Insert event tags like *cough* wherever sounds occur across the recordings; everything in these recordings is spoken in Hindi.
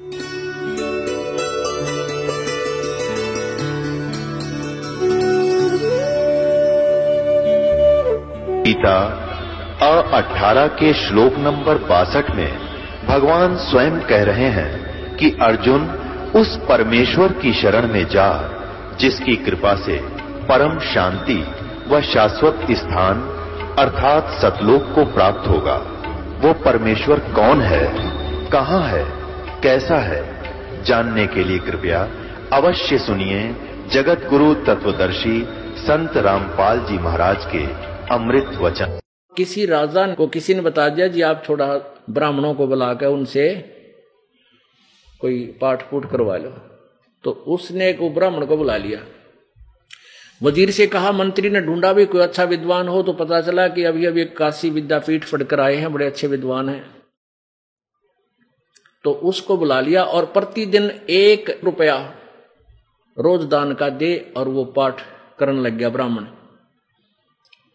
गीता अ अठारह के श्लोक नंबर बासठ में भगवान स्वयं कह रहे हैं कि अर्जुन उस परमेश्वर की शरण में जा, जिसकी कृपा से परम शांति व शाश्वत स्थान अर्थात सतलोक को प्राप्त होगा। वो परमेश्वर कौन है? कहाँ है? कैसा है? जानने के लिए कृपया अवश्य सुनिए जगत गुरु तत्वदर्शी संत रामपाल जी महाराज के अमृत वचन। किसी राजा को किसी ने बता दिया, जी आप थोड़ा ब्राह्मणों को बुलाकर उनसे कोई पाठ फूट करवा लो। तो उसने एक ब्राह्मण को बुला लिया। वज़ीर से कहा, मंत्री ने, ढूंढा भी कोई अच्छा विद्वान हो तो पता चला कि अभी अभी काशी विद्यापीठ फटकर आए हैं, बड़े अच्छे विद्वान हैं। तो उसको बुला लिया और प्रतिदिन एक रुपया रोज दान का दे और वो पाठ करने लग गया ब्राह्मण,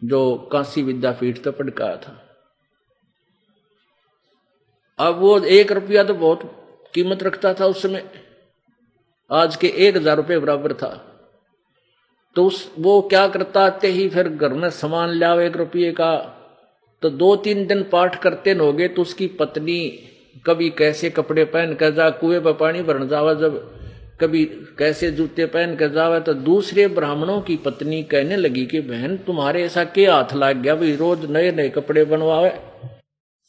जो काशी विद्यापीठ तो पढ़ का था। अब वो एक रुपया तो बहुत कीमत रखता था उस समय। आज के एक हज़ार रुपये बराबर था। तो उस, वो क्या करता, आते ही फिर घर में सामान लिया एक रुपये का तो दो तीन दिन पाठ करते न होगे तो उसकी पत्नी कभी कैसे कपड़े पहन कर जा, कुएँ पर पानी भरन जावा, जब कभी कैसे जूते पहन कर जावा तो दूसरे ब्राह्मणों की पत्नी कहने लगी कि, बहन, तुम्हारे ऐसा क्या हाथ लाग गया? भाई रोज नए नए कपड़े बनवावे।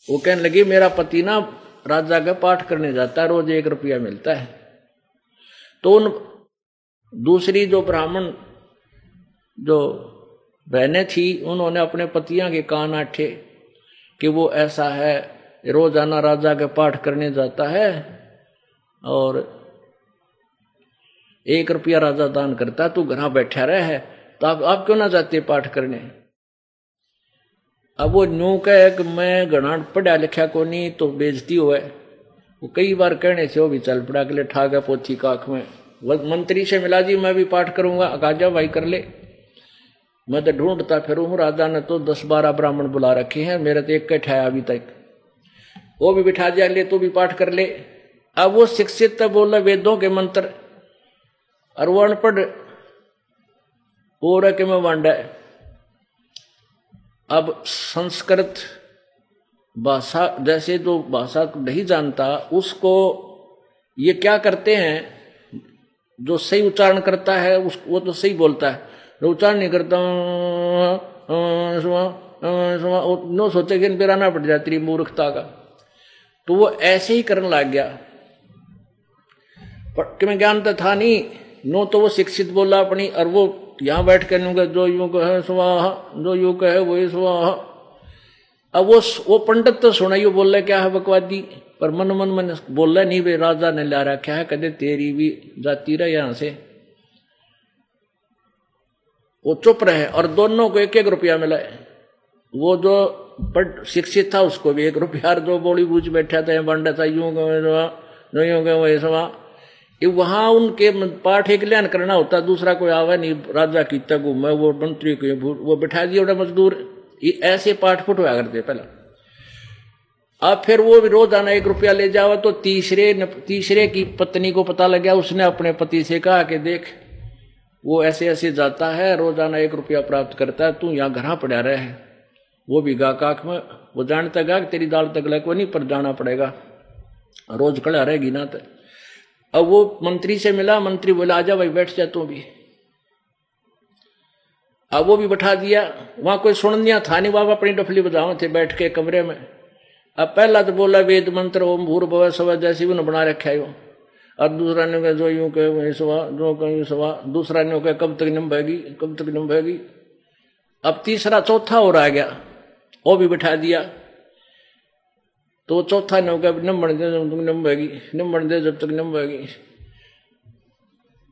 वो कहने लगी, मेरा पति ना राजा का पाठ करने जाता है, रोज एक रुपया मिलता है। तो उन दूसरी जो ब्राह्मण, जो बहनें थी, उन्होंने अपने पतियाँ के कान आठे कि वो ऐसा है रोज़ाना राजा के पाठ करने जाता है और एक रुपया राजा दान करता तू घर बैठा रहे है तो आप आप क्यों ना जाते पाठ करने? अब वो न्यू कहे कि मैं घना पढ़ा लिखा को नहीं तो बेजती हुआ वो कई बार कहने से वो भी चल पड़ा के लिए ठाक पोथी काख में। मंत्री से मिला जी, मैं भी पाठ करूँगा, अकाजा भाई कर ले। मैं तो ढूंढता फिर हूँ राजा ने तो दस बारह ब्राह्मण बुला रखे हैं, मेरे तो एक कठाया अभी तक। वो भी बिठा दिया ले तू भी पाठ कर ले अब वो शिक्षित तो बोला वेदों के मंत्र और वो अनपढ़ और के में वांडा अब संस्कृत भाषा जैसे जो भाषा नहीं जानता उसको ये क्या करते हैं जो सही उच्चारण करता है उस वो तो सही बोलता है जो उच्चारण नहीं करता नो सोचे कि पिराना पड़ जाती मूर्खता का तो वो ऐसे ही करने लग गया। कि मैं ज्ञान तो था नहीं, नो तो वो शिक्षित बोला अपनी, और वो यहाँ बैठ कर लूँगा, जो यू कहे स्वाहा, जो यू कहे वही स्वाहा। अब वो वो पंडित तो सुना यू बोल रहे क्या है बकवादी? पर मन मन मन बोल रहा नहीं भाई, राजा ने ला रखा है, कदे तेरी भी जाती रहे यहाँ से? वो चुप रहे, और दोनों को एक एक रुपया मिला। वो जो पढ़ शिक्षित था उसको भी। एक रुपया जो बोली बूझ बैठा था बंडा था, यूँ यूँ कहे वही सवा वहाँ उनके पाठ एक ल्यान करना होता, दूसरा कोई आवा नहीं, राजा की तक मैं वो मंत्री को वो बिठा दिया बड़ा मजदूर। ये ऐसे पाठ फुटवा करते पहला। अब फिर वो भी रोज आना एक रुपया ले जाओ तो तीसरे तीसरे की पत्नी को पता लग गया, उसने अपने पति से कहा कि देख, वो ऐसे ऐसे जाता है, रोज़ाना एक रुपया प्राप्त करता है, तू यहाँ घर पड़ा रहे। है वो भी गा काख में, वो जानता गा कि तेरी दाल तक को नहीं, पर जाना पड़ेगा। रोज खड़ा रहेगी ना तो। अब वो मंत्री से मिला, मंत्री बोला आजा भाई, बैठ जा तू भी। अब वो भी बैठा दिया। वहाँ कोई सुन सुननिया था नहीं बाबा अपनी डफली बजाओ थे बैठ के कमरे में। अब पहला तो बोला, वेद मंत्र, ओम भूर भव सवा जैसे भी बना रखा है। और दूसरा ने कहा, जो यूँ कहे, वही सवा, जो कहीं सवा। दूसरा ने कहा, कब तक निम कब तक निम अब तीसरा, चौथा और आ गया। वो भी बैठा दिया। तो चौथा ने कहा निम बन दे जब तक निम बहेगी निम बन दे जब तक निम बहेगी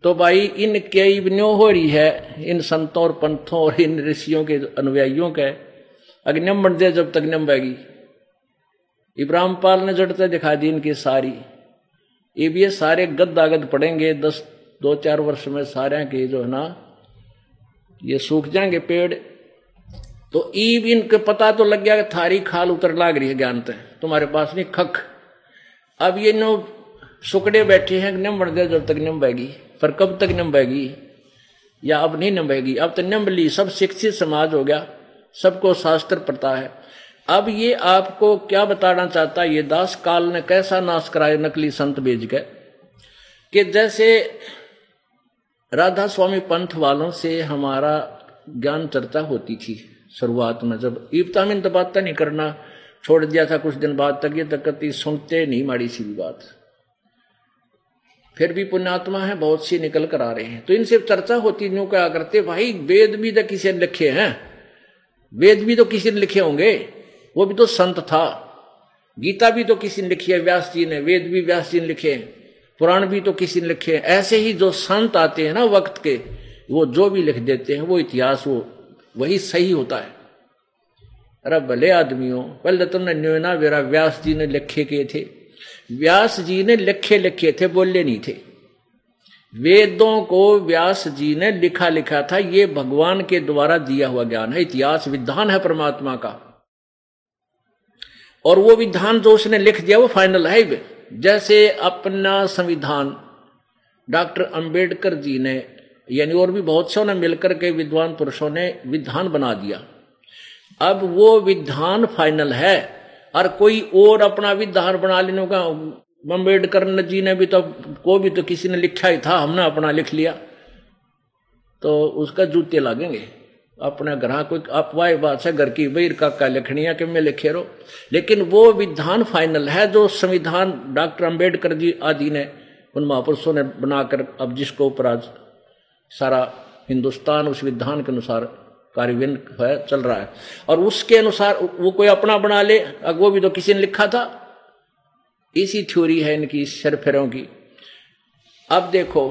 तो भाई, इन कई न्यो हो रही है, इन संतों और पंथों और इन ऋषियों के, अनुयायियों के। अगर निम बन दे जब तक निम बहेगी इब्राहिम पाल ने जड़ते दिखा दी इनकी सारी। ये भी सारे गद आगद पड़ेंगे दस, दो चार वर्ष में सारे के जो है ना, ये सूख जाएँगे पेड़। तो ईब इनके पता तो लग गया कि थारी खाल उतर लाग रही है ज्ञान ते तुम्हारे पास नहीं, खख। अब ये नो सुकड़े बैठे हैं निम बढ़ दे जब तक निम बहेगी। पर कब तक निम बहेगी? या अब नहीं निम बहेगी? अब तो निम ली, सब शिक्षित समाज हो गया, सबको शास्त्र पता है। अब ये आपको क्या बताना चाहता है ये दास काल ने कैसा नाश कराया, नकली संत बेच के? कि जैसे राधा स्वामी पंथ वालों से हमारा ज्ञान चर्चा होती थी। शुरुआत में, जब ईपता में तो बात नहीं करना, छोड़ दिया था कुछ दिन बाद तक, ये तक सुनते नहीं माड़ी सी भी बात। फिर भी पुण्यात्मा है, बहुत सी निकल कर आ रहे हैं। तो इनसे चर्चा होती न्यू क्या करते, भाई, वेद भी तो किसी ने लिखे हैं। वेद भी तो किसी ने लिखे होंगे। वो भी तो संत था। गीता भी तो किसी ने लिखी है, व्यास जी ने, वेद भी व्यास जी ने लिखे हैं। पुराण भी तो किसी ने लिखे हैं। ऐसे ही जो संत आते हैं ना, वक्त के, वो जो भी लिख देते हैं, वो इतिहास, वो वही सही होता है। अरे भले आदमियों पहले तुमने न्योना वेरा व्यास जी ने लिखे किए थे। व्यास जी ने लिखे लिखे थे, बोले नहीं थे। वेदों को व्यास जी ने लिखा लिखा था, ये भगवान के द्वारा दिया हुआ ज्ञान है, इतिहास विधान है परमात्मा का। और वो विधान जो उसने लिख दिया, वो फाइनल है। जैसे अपना संविधान डॉक्टर अंबेडकर जी ने यानी और भी बहुत से ने मिलकर के विद्वान पुरुषों ने विधान बना दिया। अब वो विधान फाइनल है, और कोई और अपना विधान बना लेने का अंबेडकर जी ने भी तो को भी तो किसी ने लिखा ही था, हमने अपना लिख लिया। तो उसका जूते लगेंगे। अपने घर कोई अपवाह बात है, घर की बहिर काका लिखनिया कि मैं लिखे रहो। लेकिन वो विधान फाइनल है, जो संविधान डॉक्टर अंबेडकर जी आदि ने उन महापुरुषों ने बनाकर, अब जिसको ऊपर आज सारा हिंदुस्तान उस विधान के अनुसार कार्यान्वयन है चल रहा है। और उसके अनुसार वो कोई अपना बना ले वो भी तो किसी ने लिखा था। इसी थ्योरी है इनकी सरफेरों की। अब देखो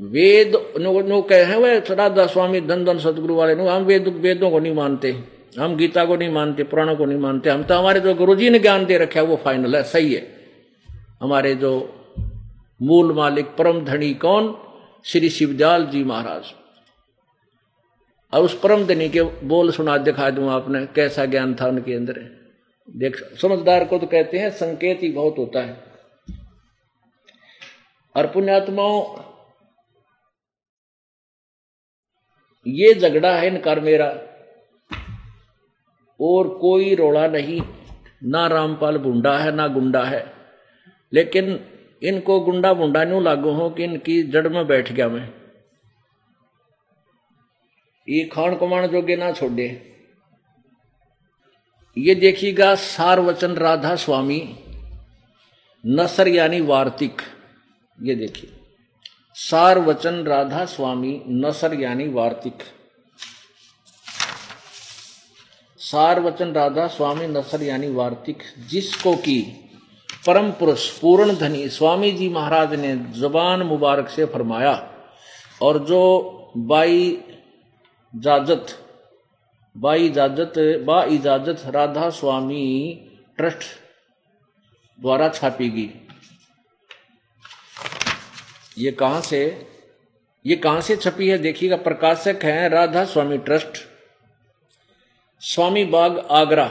वेद नो, नो कहे हैं वह राधा स्वामी धन धन सदगुरु वाले नो हम वेद वेदों को नहीं मानते हम गीता को नहीं मानते पुराणों को नहीं मानते हम तो हमारे जो गुरु जी ने ज्ञान दे रखा है वो फाइनल है सही है। हमारे जो मूल मालिक परम धनी कौन? श्री शिवजाल जी महाराज। और उस परम धनी के बोल सुना दिखा दू आपने, कैसा ज्ञान था उनके अंदर। देख, समझदार को तो कहते हैं संकेत ही बहुत होता है। और पुण्यात्माओं, ये झगड़ा है इनकार मेरा। और कोई रोड़ा नहीं, ना रामपाल बुंडा है, ना गुंडा है। लेकिन इनको गुंडा बुंडा न्यू लागू हो कि इनकी जड़ में बैठ गया मैं? ये खान कमाण जोगे ना छोड़े। ये देखिएगा सारवचन राधा स्वामी, नसर यानी वार्तिक। ये देखिए। सारवचन राधा स्वामी, नसर यानी वार्तिक। सारवचन राधा स्वामी, नसर यानी वार्तिक। जिसको की परम पुरुष पूर्ण धनी स्वामी जी महाराज ने जबान मुबारक से फरमाया, और जो बाई जाजत, बाई इजाज़त बा इजाज़त राधा स्वामी ट्रस्ट द्वारा छापी गई। ये कहाँ से, ये कहाँ से छपी है? देखिएगा, प्रकाशक है राधा स्वामी ट्रस्ट, स्वामी बाग आगरा।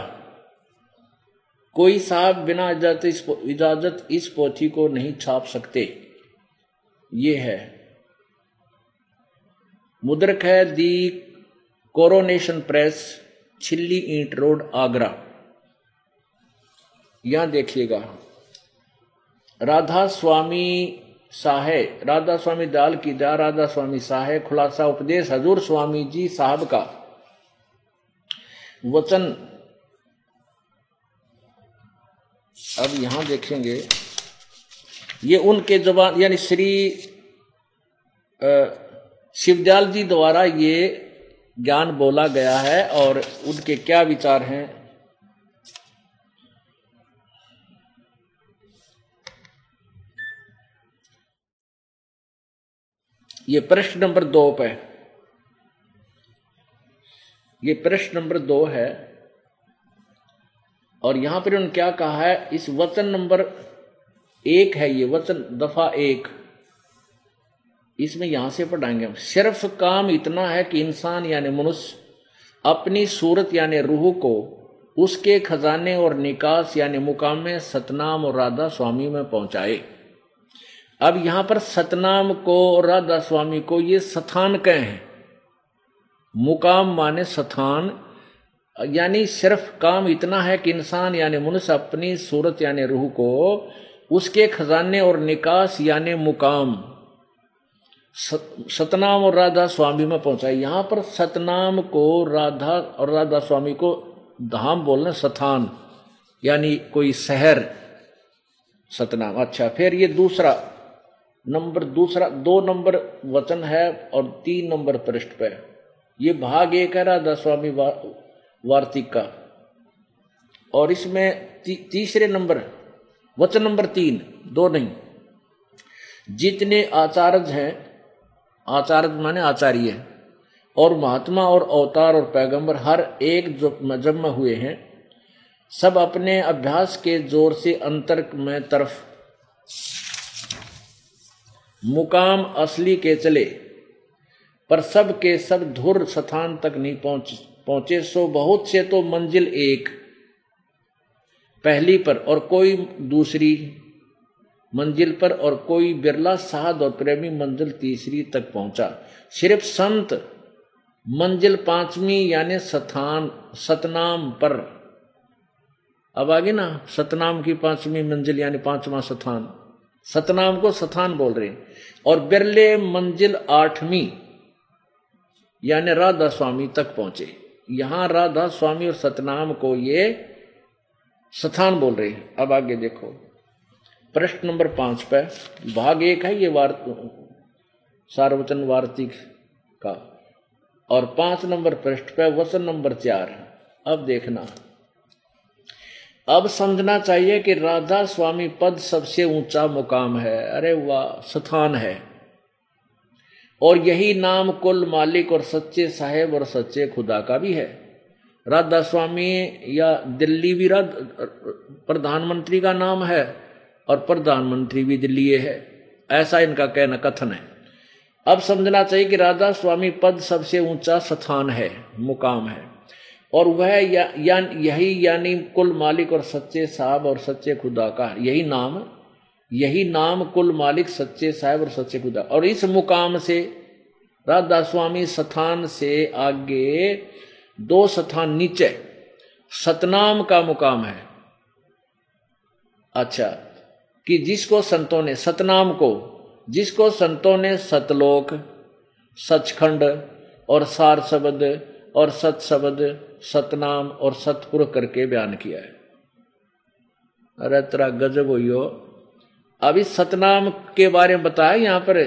कोई साहब बिना इजाज़त इस इजाज़त इस पोथी को नहीं छाप सकते। ये है। मुद्रक है दी कोरोनेशन प्रेस, छिल्ली ईंट रोड आगरा। यहाँ देखिएगा। राधा स्वामी साहे राधा स्वामी दाल की दा राधा स्वामी साहे, खुलासा उपदेश, हजूर स्वामी जी साहब का। वचन अब यहाँ देखेंगे, ये उनके जबान यानी श्री शिवदयाल जी द्वारा ये ज्ञान बोला गया है और उनके क्या विचार हैं? ये प्रश्न नंबर दो पे ये प्रश्न नंबर दो है। और यहाँ पर उन्होंने क्या कहा है, इस वचन नंबर एक है ये, वचन, दफ़ा एक। इसमें यहाँ से पढ़ाएँगे सिर्फ़ काम इतना है कि इंसान यानी मनुष्य अपनी सूरत यानी रूह को उसके खजाने और निकास यानी मुकाम में सतनाम और राधा स्वामी में पहुँचाए। अब यहाँ पर सतनाम को और राधा स्वामी को ये स्थान कहे हैं। मुकाम माने स्थान यानी सिर्फ़ काम इतना है कि इंसान यानी मनुष्य अपनी सूरत यानी रूह को उसके खजाने और निकास यानी मुकाम सतनाम और राधा स्वामी में पहुँचाए यहाँ पर सतनाम को राधा और राधा स्वामी को धाम बोलना सथान, यानी कोई शहर, सतनाम। अच्छा फिर ये दूसरा नंबर, दूसरा, दो नंबर वचन है और तीन नंबर पृष्ठ पे। ये भाग एक है, राधा स्वामी वार्तिक। का और इसमें ती, तीसरे नंबर वचन नंबर तीन दो नहीं। जितने आचार्य हैं आचार्य माने आचार्य और महात्मा और अवतार और पैगंबर हर एक जो मजब में हुए हैं सब अपने अभ्यास के ज़ोर से अंतर में तरफ़। मुकाम असली के चले पर सब के सब धुर स्थान तक नहीं पहुँच पहुँचे, सो बहुत से तो मंजिल एक। पहली पर और कोई दूसरी मंजिल पर और कोई बिरला साध और प्रेमी मंजिल तीसरी तक पहुँचा। सिर्फ़ संत मंजिल पांचवी यानी सथान, सतनाम पर। अब आगे ना, सतनाम की पांचवी मंजिल यानी पांचवा सथान। सतनाम को सथान बोल रहे और बिरले मंजिल आठवीं यानी राधा स्वामी तक पहुँचे। यहाँ राधा स्वामी और सतनाम को ये स्थान बोल रहे हैं। अब आगे देखो। प्रश्न नंबर पाँच पे, भाग एक है ये वार सार्वचन वार्तिक का। और पाँच नंबर पृष्ठ पे वचन नंबर चार अब देखना। अब समझना चाहिए कि राधा स्वामी पद सबसे ऊँचा मुकाम है। अरे वाह, स्थान है। और यही नाम कुल मालिक और सच्चे साहेब और सच्चे खुदा का भी है। राधा स्वामी या दिल्ली भी प्रधानमंत्री का नाम है और प्रधानमंत्री भी दिल्ली है। ऐसा इनका कहना कथन है। अब समझना चाहिए कि राधा स्वामी पद सबसे ऊँचा स्थान है मुकाम है। और वह या, या यही यानी कुल मालिक और सच्चे साहब और सच्चे खुदा का यही नाम यही नाम कुल मालिक सच्चे साहेब और सच्चे खुदा। और इस मुकाम से राधा स्वामी स्थान से आगे दो स्थान नीचे, सतनाम का मुकाम है। अच्छा कि जिसको संतों ने, सतनाम को, जिसको संतों ने सतलोक, सचखंड और सार शब्द और सत शब्द, सतनाम और सतपुर करके बयान किया है। अरे तेरा गजब हो। अभी सतनाम के बारे में बताया यहाँ पर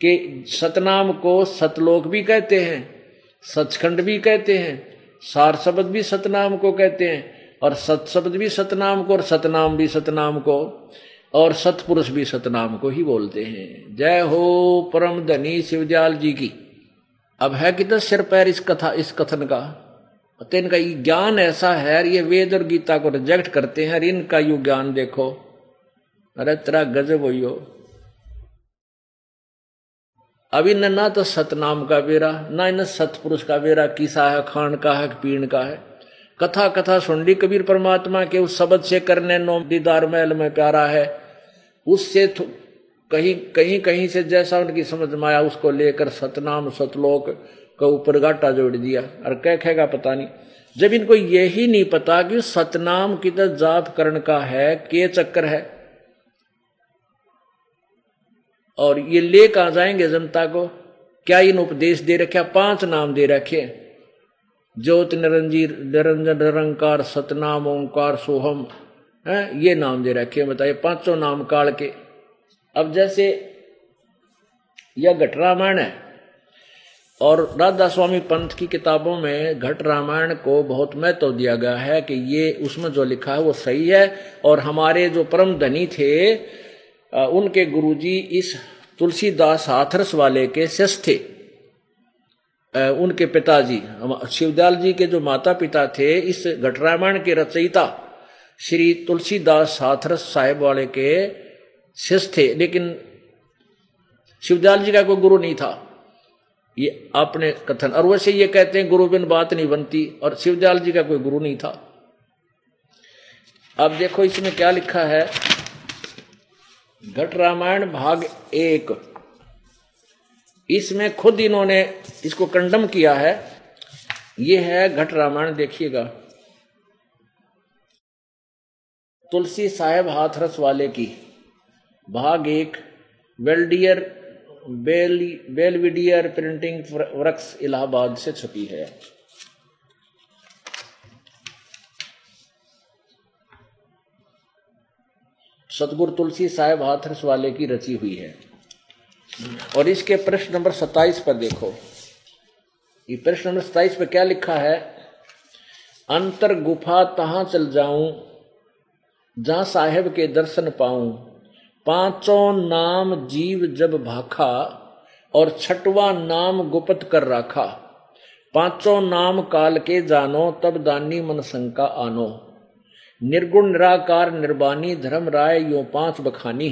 कि सतनाम को सतलोक भी कहते हैं, सचखंड भी कहते हैं, सार शब्द भी सतनाम को कहते हैं, और सत शब्द भी सतनाम को, और सतनाम भी सतनाम को, और सतपुरुष भी सतनाम को ही बोलते हैं। जय हो परम धनी शिवदयाल जी की। अब है कितना सिर पैर इस कथा, इस कथन का? तो इनका ज्ञान ऐसा है ये वेद और गीता को रिजेक्ट करते हैं, और इनका यू ज्ञान देखो। अरे तेरा गजब हो। अब इन ना तो सतनाम का बेरा, ना इन सतपुरुष का बेरा, किसा है, खान का है, पीण का है। कथा कथा सुन ली कबीर परमात्मा के, उस शब्द से करने नो दीदार महल में प्यारा है। उससे कहीं कहीं कहीं से जैसा उनकी समझ में आया, उसको लेकर सतनाम, सतलोक का ऊपर गाटा जोड़ दिया। और कह, कहेगा, पता नहीं। जब इनको यही नहीं पता कि सतनाम की तो जाप करण का है, के चक्कर है? और ये ले कहा जाएँगे जनता को। क्या इन उपदेश दे रखे? पाँच नाम दे रखे। ज्योत निरंजीर निरंजन, निरंकार, सतनाम, ओंकार, सोहम, है? ये नाम दे रखे बताइए, पाँचों नाम काल के। अब जैसे यह घट रामायण है, और राधा स्वामी पंथ की किताबों में घट रामायण को बहुत महत्व दिया गया है कि ये उसमें जो लिखा है वो सही है, और हमारे जो परम धनी थे उनके गुरुजी इस तुलसीदास हाथरस वाले के शिष्य थे। उनके पिताजी शिवदयाल जी के जो माता पिता थे, इस घट रामायण के रचयिता श्री तुलसीदास हाथरस साहेब वाले के शिष्य थे। लेकिन शिवदयाल जी का कोई गुरु नहीं था। ये आपने कथन, और वैसे ये कहते हैं, गुरु बिन बात नहीं बनती, और शिवदयाल जी का कोई गुरु नहीं था। अब देखो, इसमें क्या लिखा है? घट रामायण भाग एक। इसमें खुद इन्होंने इसको कंडम किया है। ये है घट रामायण, देखिएगा। तुलसी साहेब हाथरस वाले की। भाग एक, Belvedere Bel, Belvedere printing works Allahabad से छपी है। सतगुरु तुलसी साहेब हाथरस वाले की रची हुई है। और इसके प्रश्न नंबर सत्ताईस पर देखो। ये प्रश्न नंबर सत्ताईस पर क्या लिखा है? अंतर गुफा तहां चल जाऊँ, जहाँ साहेब के दर्शन पाऊँ। पाँचों नाम जीव जब भाखा और छठवा नाम गुप्त कर रखा। पाँचों नाम काल के जानो, तब दानी मन शंका आनो। निर्गुण निराकार निर्बानी धर्म राय यो पाँच बखानी।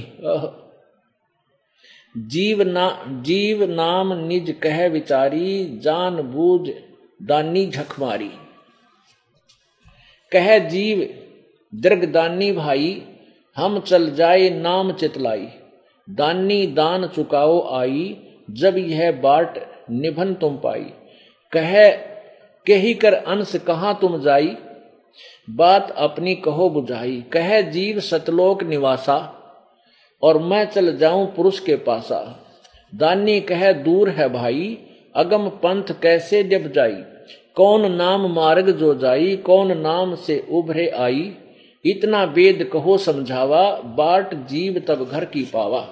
जीव ना, जीव नाम निज कह विचारी, जान बूझ दानी झकमारी कह जीव दीर्घदानी भाई, हम चल जाए नाम चितलाई। दानी दान चुकाओ आई, जब यह बाट निभन तुम पाई। कह, कही कर अंश कहा तुम जाई बात अपनी कहो बुझाई, कह जीव सतलोक निवासा, और मैं चल जाऊँ पुरुष के पासा। दानी कह दूर है भाई, अगम पंथ कैसे जब जाई? कौन नाम मार्ग जो जाई, कौन नाम से उभरे आई? इतना वेद कहो समझावा, बाट जीव तब घर की पावा।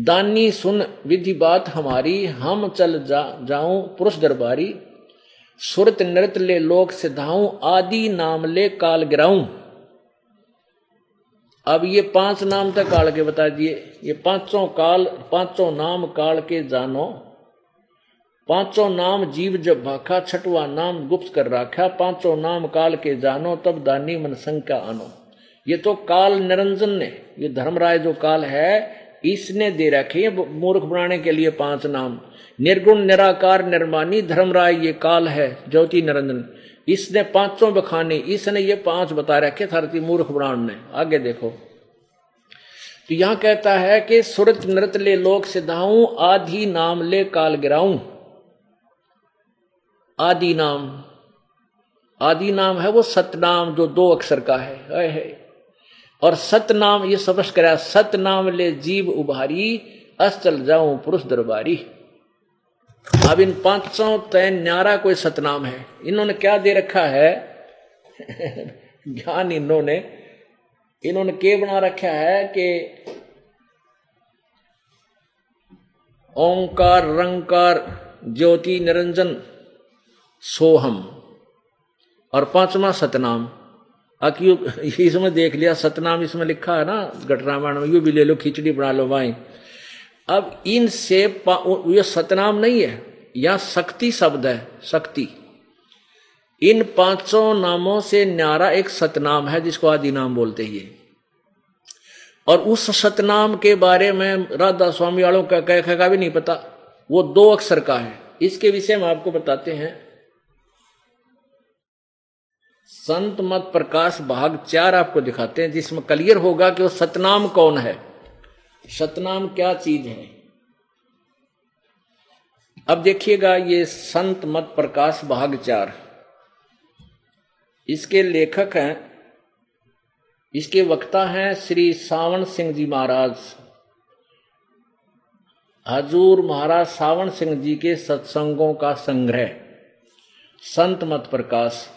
दानी सुन विधि बात हमारी, हम चल जा, जाऊँ पुरुष दरबारी सुरत नृत ले लोक सिधाऊं, आदि नाम ले काल गिराऊं। अब ये पाँच नाम तक काल के बता दिए। ये पाँचों काल, पाँचों नाम काल के जानो। पाँचों नाम जीव जब भाखा, छठवा नाम गुप्त कर रखा। पाँचों नाम काल के जानो, तब दानी मन संख्या आनो। ये तो काल निरंजन ने, ये धर्मराय जो काल है इसने दे रखे हैं मूर्ख बनाने के लिए पाँच नाम। निर्गुण निराकार निर्मानी धर्मराय ये काल है ज्योति निरंजन। इसने पाँचों बखाने इसने ये पाँच बता रखे थरती मूर्ख ब्राण ने। आगे देखो। तो यहाँ कहता है कि सुरत नृत ले लोक सिद्धाऊ आधि नाम ले काल गिराऊं। आदि नाम आदि नाम है वो सतनाम जो दो अक्षर का है, और सतनाम, ये समझ कर, सतनाम ले जीव उभारी अस्तल जाऊँ पुरुष दरबारी। अब इन पाँचों तय न्यारा कोई सतनाम है। इन्होंने क्या दे रखा है? *laughs* ज्ञान इन्होंने इन्होंने के बना रखा है कि ओंकार, रंकार, ज्योति, निरंजन, सोहम, और पांचवा सतनाम। अक्यू *laughs* इसमें देख लिया, सतनाम इसमें लिखा है ना घट रामायण में, यू भी ले लो, खिचड़ी बना लो वाई अब इनसे ये सतनाम नहीं है, यह शक्ति शब्द है, शक्ति। इन पाँचों नामों से न्यारा एक सतनाम है, जिसको आदि नाम बोलते ही और उस सतनाम के बारे में राधा स्वामी वालों का कह का भी नहीं पता। वो दो अक्षर का है। इसके विषय में आपको बताते हैं। संत मत प्रकाश भाग चार आपको दिखाते हैं, जिसमें क्लियर होगा कि वो सतनाम कौन है। सतनाम क्या चीज़ है? अब देखिएगा ये संत मत प्रकाश भाग चार। इसके लेखक हैं, इसके वक्ता हैं श्री सावन सिंह जी महाराज। हजूर महाराज सावन सिंह जी के सत्संगों का संग्रह। संत मत प्रकाश।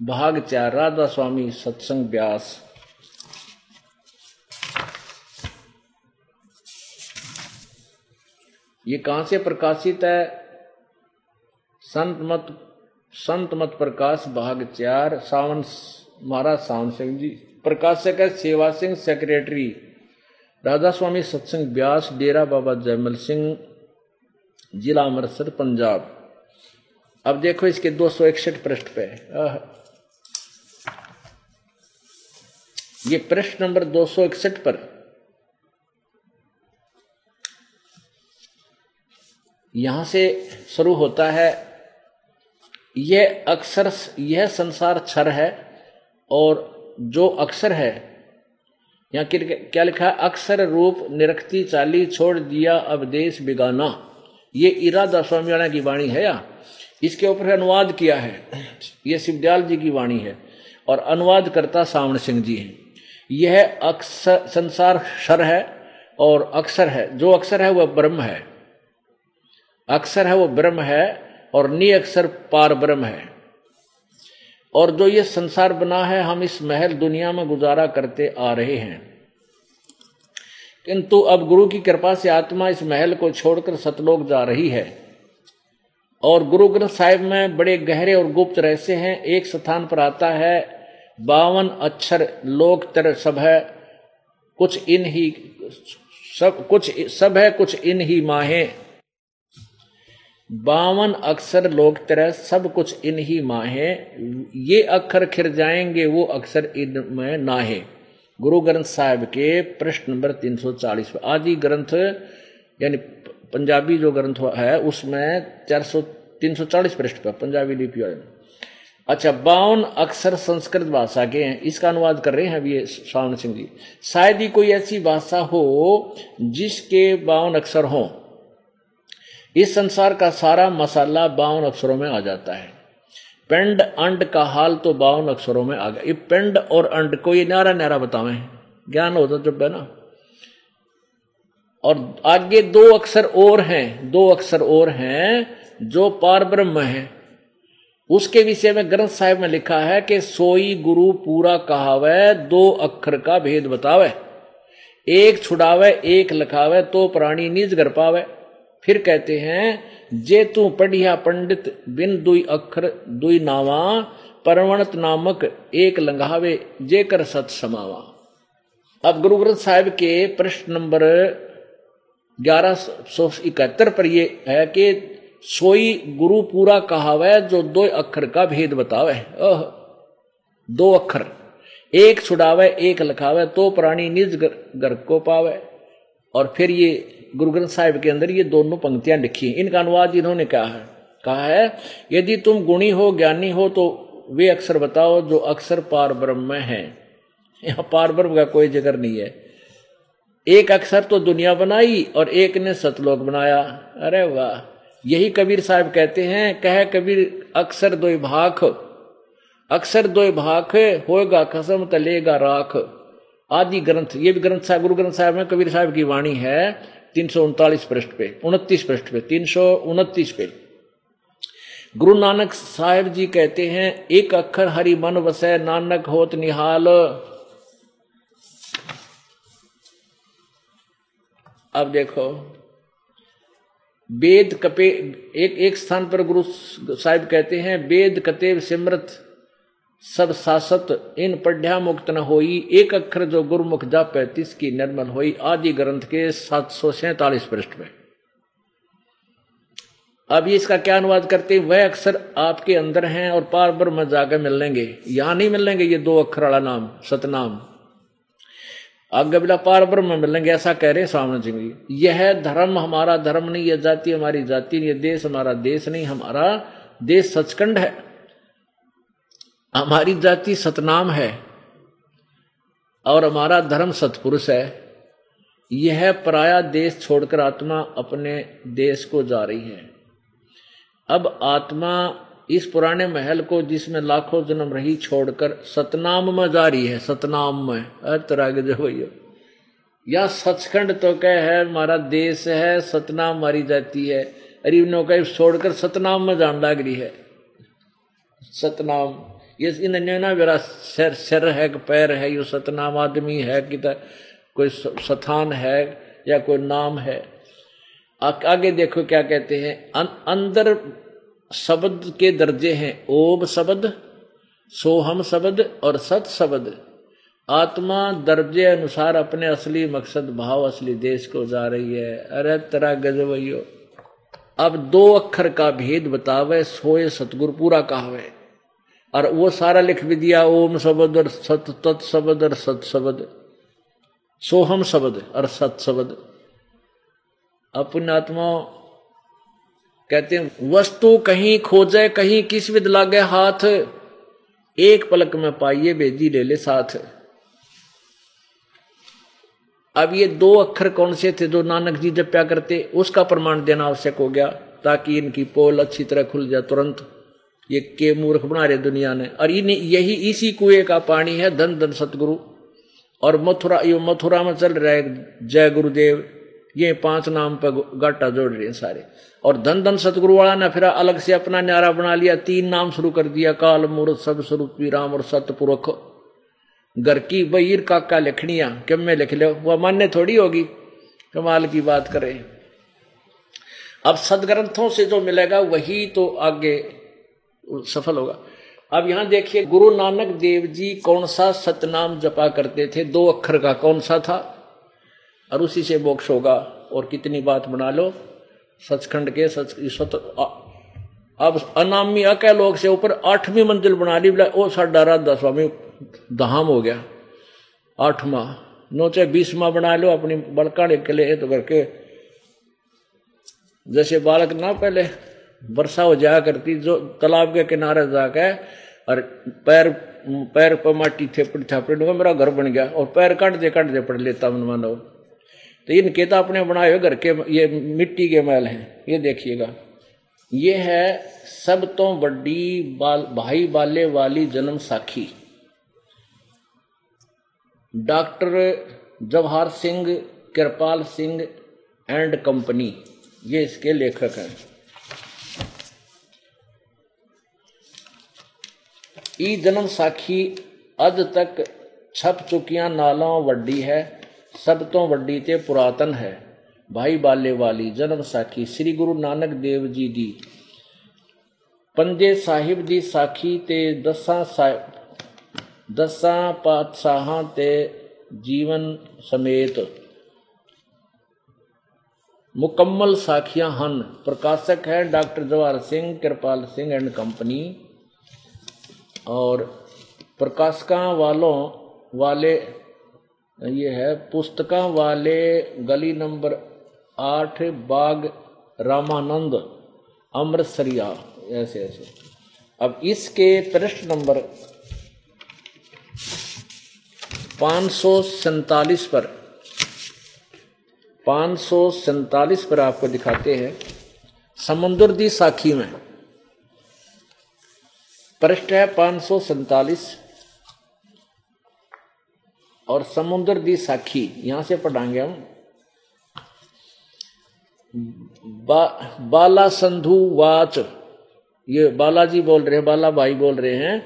भाग चार, राधा स्वामी सत्संग व्यास। ये कहाँ से प्रकाशित है? संत मत संत मत प्रकाश, भाग चार, सावन महाराज सावन सिंह जी। प्रकाशक है सेवा सिंह सेक्रेटरी राधा स्वामी सत्संग व्यास, डेरा बाबा जयमल सिंह, जिला अमृतसर, पंजाब। अब देखो इसके दो सौ इकसठ पृष्ठ पे। ये प्रश्न नंबर दो सौ इकसठ पर यहाँ से शुरू होता है, यह अक्सर यह संसार क्षर है, और जो अक्षर है, यहाँ क्या लिखा है? अक्षर रूप निरक्ति चाली छोड़ दिया, अब देश बिगाना। ये इरादा स्वामी की वाणी है, या? इसके ऊपर अनुवाद किया है। ये शिवदयाल जी की वाणी है, और अनुवाद करता सावण सिंह जी हैं। यह अक्सर संसार शर है और अक्सर है। जो अक्सर है, वह ब्रह्म है। अक्सर है, वह ब्रह्म है और नि अक्सर पार ब्रह्म है। और जो ये संसार बना है, हम इस महल दुनिया में गुजारा करते आ रहे हैं। किंतु अब गुरु की कृपा से आत्मा इस महल को छोड़कर सतलोक जा रही है। और गुरु ग्रंथ साहिब में बड़े गहरे और गुप्त रहस्य हैं। एक स्थान पर आता है बावन अक्षर लोक तर सब है, कुछ इन ही, सब, कुछ, सब है, कुछ इन ही माहे। बावन अक्षर लोक तरह सब कुछ इन ही माहे। ये अक्षर खिर जाएँगे, वो अक्षर इन में नाहे। गुरु ग्रंथ साहिब के प्रश्न नंबर 340 आदि ग्रंथ, यानी पंजाबी जो ग्रंथ है, उसमें चार सौ, तीन सौ चालीस पृष्ठ पर पंजाबी लिपि अच्छा बावन अक्षर संस्कृत भाषा के हैं। इसका अनुवाद कर रहे हैं अभी श्रावण सिंह जी। शायद ही कोई ऐसी भाषा हो जिसके बावन अक्षर हों। इस संसार का सारा मसाला बावन अक्षरों में आ जाता है। पेंड अंड का हाल तो बावन अक्षरों में आ गया। ये पिंड और अंड को ये नारा नारा बतावे ज्ञान होता जब है ना और आगे दो अक्षर और हैं, दो अक्षर और हैं जो पार ब्रह्म है। उसके विषय में ग्रंथ साहिब में लिखा है कि सोई गुरु पूरा कहावे, दो अक्षर का भेद बतावे। एक छुड़ावे, एक लिखावे तो प्राणी निज कर पावे। फिर कहते हैं, जे तू पढ़िया पंडित, बिन दुई अक्षर, दुई नावा, परवणत नामक एक लंघावे जे कर सत समावा। अब गुरु ग्रंथ साहिब के प्रश्न नंबर ग्यारह सौ इकहत्तर पर यह है कि सोई गुरु पूरा कहावे, जो दो अक्षर का भेद बतावे। अह, दो अक्षर एक छुड़ावे, एक लिखावे तो प्राणी निज घर को पावे। और फिर ये गुरु ग्रंथ साहिब के अंदर ये दोनों पंक्तियाँ लिखी इनका अनुवाद इन्होंने कहा है। कहा है, यदि तुम गुणी हो, ज्ञानी हो तो वे अक्षर बताओ, जो अक्षर पार ब्रह्म में है। यहाँ पार ब्रह्म का कोई ज़िक्र नहीं है। एक अक्षर तो दुनिया बनाई, और एक ने सतलोक बनाया। अरे वाह! यही कबीर साहब कहते हैं, कह कबीर, अक्सर दो भाख। अक्सर दो भाख, होएगा कसम तलेगा राख। आदि ग्रंथ, ये भी ग्रंथ साहब, गुरु ग्रंथ साहब में कबीर साहब की वाणी है तीन सौ उनतालीस पृष्ठ पे, उनतीस पृष्ठ पे, तीन सौ उनतीस पे। गुरु नानक साहेब जी कहते हैं, एक अक्षर हरि मन वसै, नानक होत निहाल। अब देखो वेद कपे, एक एक स्थान पर गुरु साहिब कहते हैं, वेद कतेव सिमरत, सब सासत, इन पढ़्या मुक्त न होई, एक अक्षर जो गुरुमुख जा पैतीस की निर्मल होई, आदि ग्रंथ के सात सौ सैतालीस पृष्ठ में। अब ये इसका क्या अनुवाद करते हैं? वह अक्षर आपके अंदर हैं और पार ब्रह्म जाकर मिलेंगे यहाँ नहीं मिलेंगे ये दो अक्षर वाला नाम, सतनाम। आगे बिला पार ब्रह्म मिलेंगे, ऐसा कह रहे सामने सिंह जी। यह धर्म हमारा, धर्म नहीं यह जाति हमारी जाति नहीं यह देश हमारा देश नहीं, हमारा देश सचखंड है। हमारी जाति सतनाम है और हमारा धर्म सतपुरुष है। यह पराया देश छोड़कर आत्मा अपने देश को जा रही है। अब आत्मा इस पुराने महल को जिसमें लाखों जन्म रही छोड़कर सतनाम में जा रही है सतनाम में। हर तरह जो भैया या सचखंड तो कह है हमारा देश है सतनाम मारी जाती है। अरे इन्हों का छोड़कर सतनाम में जान लग रही है। सतनाम ये इन ना मेरा सिर सिर है कि पैर है ये सतनाम आदमी है कि कोई स्थान है या कोई नाम है। आगे देखो क्या कहते हैं। अं, अंदर शब्द के दर्जे हैं। ओम शब्द, सोहम शब्द और सत शब्द। आत्मा दर्जे अनुसार अपने असली मकसद, भाव, असली देश को जा रही है। अरे तेरा गजबैयो अब दो अक्षर का भेद बतावे, सोए सतगुरु पूरा कहावे। और वो सारा लिख भी दिया, ओम शब्द और सत, तत् शब्द और सत शब्द। सोहम शब्द और सत शब्द। अपनी आत्मा कहते हैं, वस्तु कहीं खोजे, कहीं किस विद लागे हाथ? एक पलक में पाइए, बेदी ले ले साथ। अब ये दो अक्षर कौन से थे जो नानक जी जब प्या करते, उसका प्रमाण देना आवश्यक हो गया, ताकि इनकी पोल अच्छी तरह खुल जाए तुरंत। ये के मूर्ख बना रहे दुनिया ने। और इन यही इसी कुएँ का पानी है धन धन सतगुरु। और मथुरा, ये मथुरा में चल रहा है जय गुरुदेव। ये पाँच नाम पर गाटा जोड़ रहे हैं सारे। और धन धन सतगुरु वाला ने फिर अलग से अपना न्यारा बना लिया, तीन नाम शुरू कर दिया, काल, मूर्त, सब स्वरूप राम और सतपुरख। घर की बईर काका लिखनिया क्यों में लिख लो? वह मान्य थोड़ी होगी कमाल की बात करें। अब सदग्रंथों से जो मिलेगा, वही तो आगे सफल होगा। अब यहाँ देखिए, गुरु नानक देव जी कौन सा सतनाम जपा करते थे? दो अक्षर का कौन सा था? और उसी से मोक्ष होगा। और कितनी बात बना लो? सचखंड के सच, सत अब अनामी अकै लोग से ऊपर आठवीं मंजिल बना ली, बोला, ओ, साडा राधा स्वामी धाम हो गया। आठवा, नो चाहे बीसवा बना लो, अपनी बड़का के लिए तो करके। जैसे बालक ना पहले वर्षा हो जाया करती, जो तालाब के किनारे जाके, और पैर पैर पर माटी थेपड़ थापड़ मेरा घर बन गया, और पैर काट दे काट दे पड़ लेता मन मानो तो इनके तो अपने बनाए हुए घर के, ये मिट्टी के मैल हैं, ये देखिएगा। ये है सब तो बड़ी बाल, भाई बाले वाली जन्म साखी। Doctor Jawahar Singh, Kripal Singh and company, ये इसके लेखक हैं। ई जन्म साखी अद तक छप चुकिया नालों वड्डी है। सब तो वड्डी ते पुरातन है। भाई बाले वाली, जन्म साखी, श्री गुरु नानक देव जी दी। पंजे साहिब दी साखी ते दसा दसा पातशाह जीवन समेत। मुकम्मल साखियाँ हन। प्रकाशक है doctor Jawahar Singh, Kripal Singh and company. और प्रकाशका वालों वाले ये है, पुस्तका वाले गली नंबर आठ, बाग रामानंद, अमृतसरिया। ऐसे ऐसे। अब इसके पृष्ठ नंबर पाँच सौ सैतालीस पर, पाँच सौ सैतालीस पर आपको दिखाते हैं। समुद्र दी साखी में। पृष्ठ है पाँच सौ सैतालीस। और समुद्र दी साखी यहाँ से पढ़ाएँगे हम। बा, बाला संधु वाच ये बालाजी बोल रहे हैं बाला भाई बोल रहे हैं।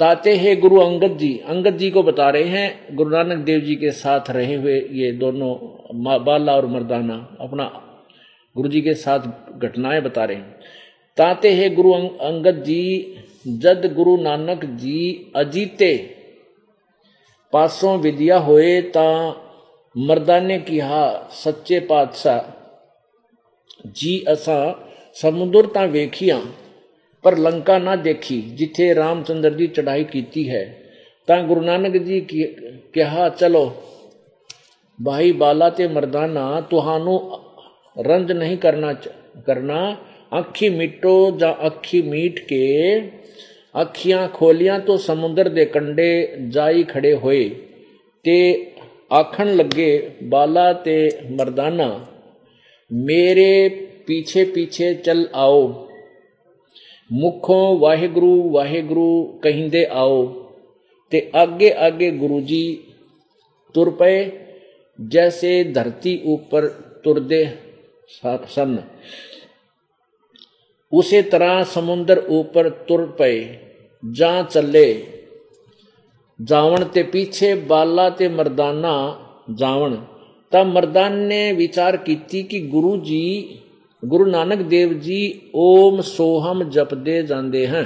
ताते हैं गुरु अंगद जी अंगद जी को बता रहे हैं गुरु नानक देव जी के साथ रहे हुए ये दोनों बाला और मर्दाना अपना गुरु जी के साथ घटनाएँ बता रहे हैं। ताते हैं गुरु अंगद जी जद गुरु नानक जी अजीते पासों विद्या होए ता मर्दा ने कहा, सच्चे पातशाह, जी असा समुद्र ता वेखिया, पर लंका ना देखी जिथे रामचंद्र जी चढ़ाई की है। ता गुरु नानक जी कहा, चलो, भाई बाला ते मर्दाना तुहानू रंज नहीं करना करना अखी मिटो जा अखी मीट के ਅੱਖੀਆਂ ਖੋਲੀਆਂ ਤੋਂ ਸਮੁੰਦਰ ਦੇ ਕੰਢੇ ਜਾਈ ਖੜੇ ਹੋਏ ਤੇ ਆਖਣ ਲੱਗੇ ਬਾਲਾ ਤੇ ਮਰਦਾਨਾ ਮੇਰੇ ਪਿੱਛੇ ਪਿੱਛੇ ਚੱਲ ਆਓ ਮੁਖੋਂ ਵਾਹਿਗੁਰੂ ਵਾਹਿਗੁਰੂ ਕਹਿੰਦੇ ਆਓ ਤੇ ਅੱਗੇ ਅੱਗੇ ਗੁਰੂ ਜੀ ਤੁਰ ਪਏ ਜੈਸੇ ਧਰਤੀ ਉੱਪਰ ਤੁਰਦੇ ਸਨ ਉਸੇ ਤਰ੍ਹਾਂ ਸਮੁੰਦਰ ਉੱਪਰ ਤੁਰ ਪਏ ਜਾਂ ਚੱਲੇ ਜਾਵਣ ਤੇ ਪਿੱਛੇ ਬਾਲਾ ਤੇ ਮਰਦਾਨਾ ਜਾਵਣ ਤਾਂ ਮਰਦਾਨ ਨੇ ਵਿਚਾਰ ਕੀਤੀ ਕਿ ਗੁਰੂ ਜੀ ਗੁਰੂ ਨਾਨਕ ਦੇਵ ਜੀ ਓਮ ਸੋਹਮ ਜਪਦੇ ਜਾਂਦੇ ਹਨ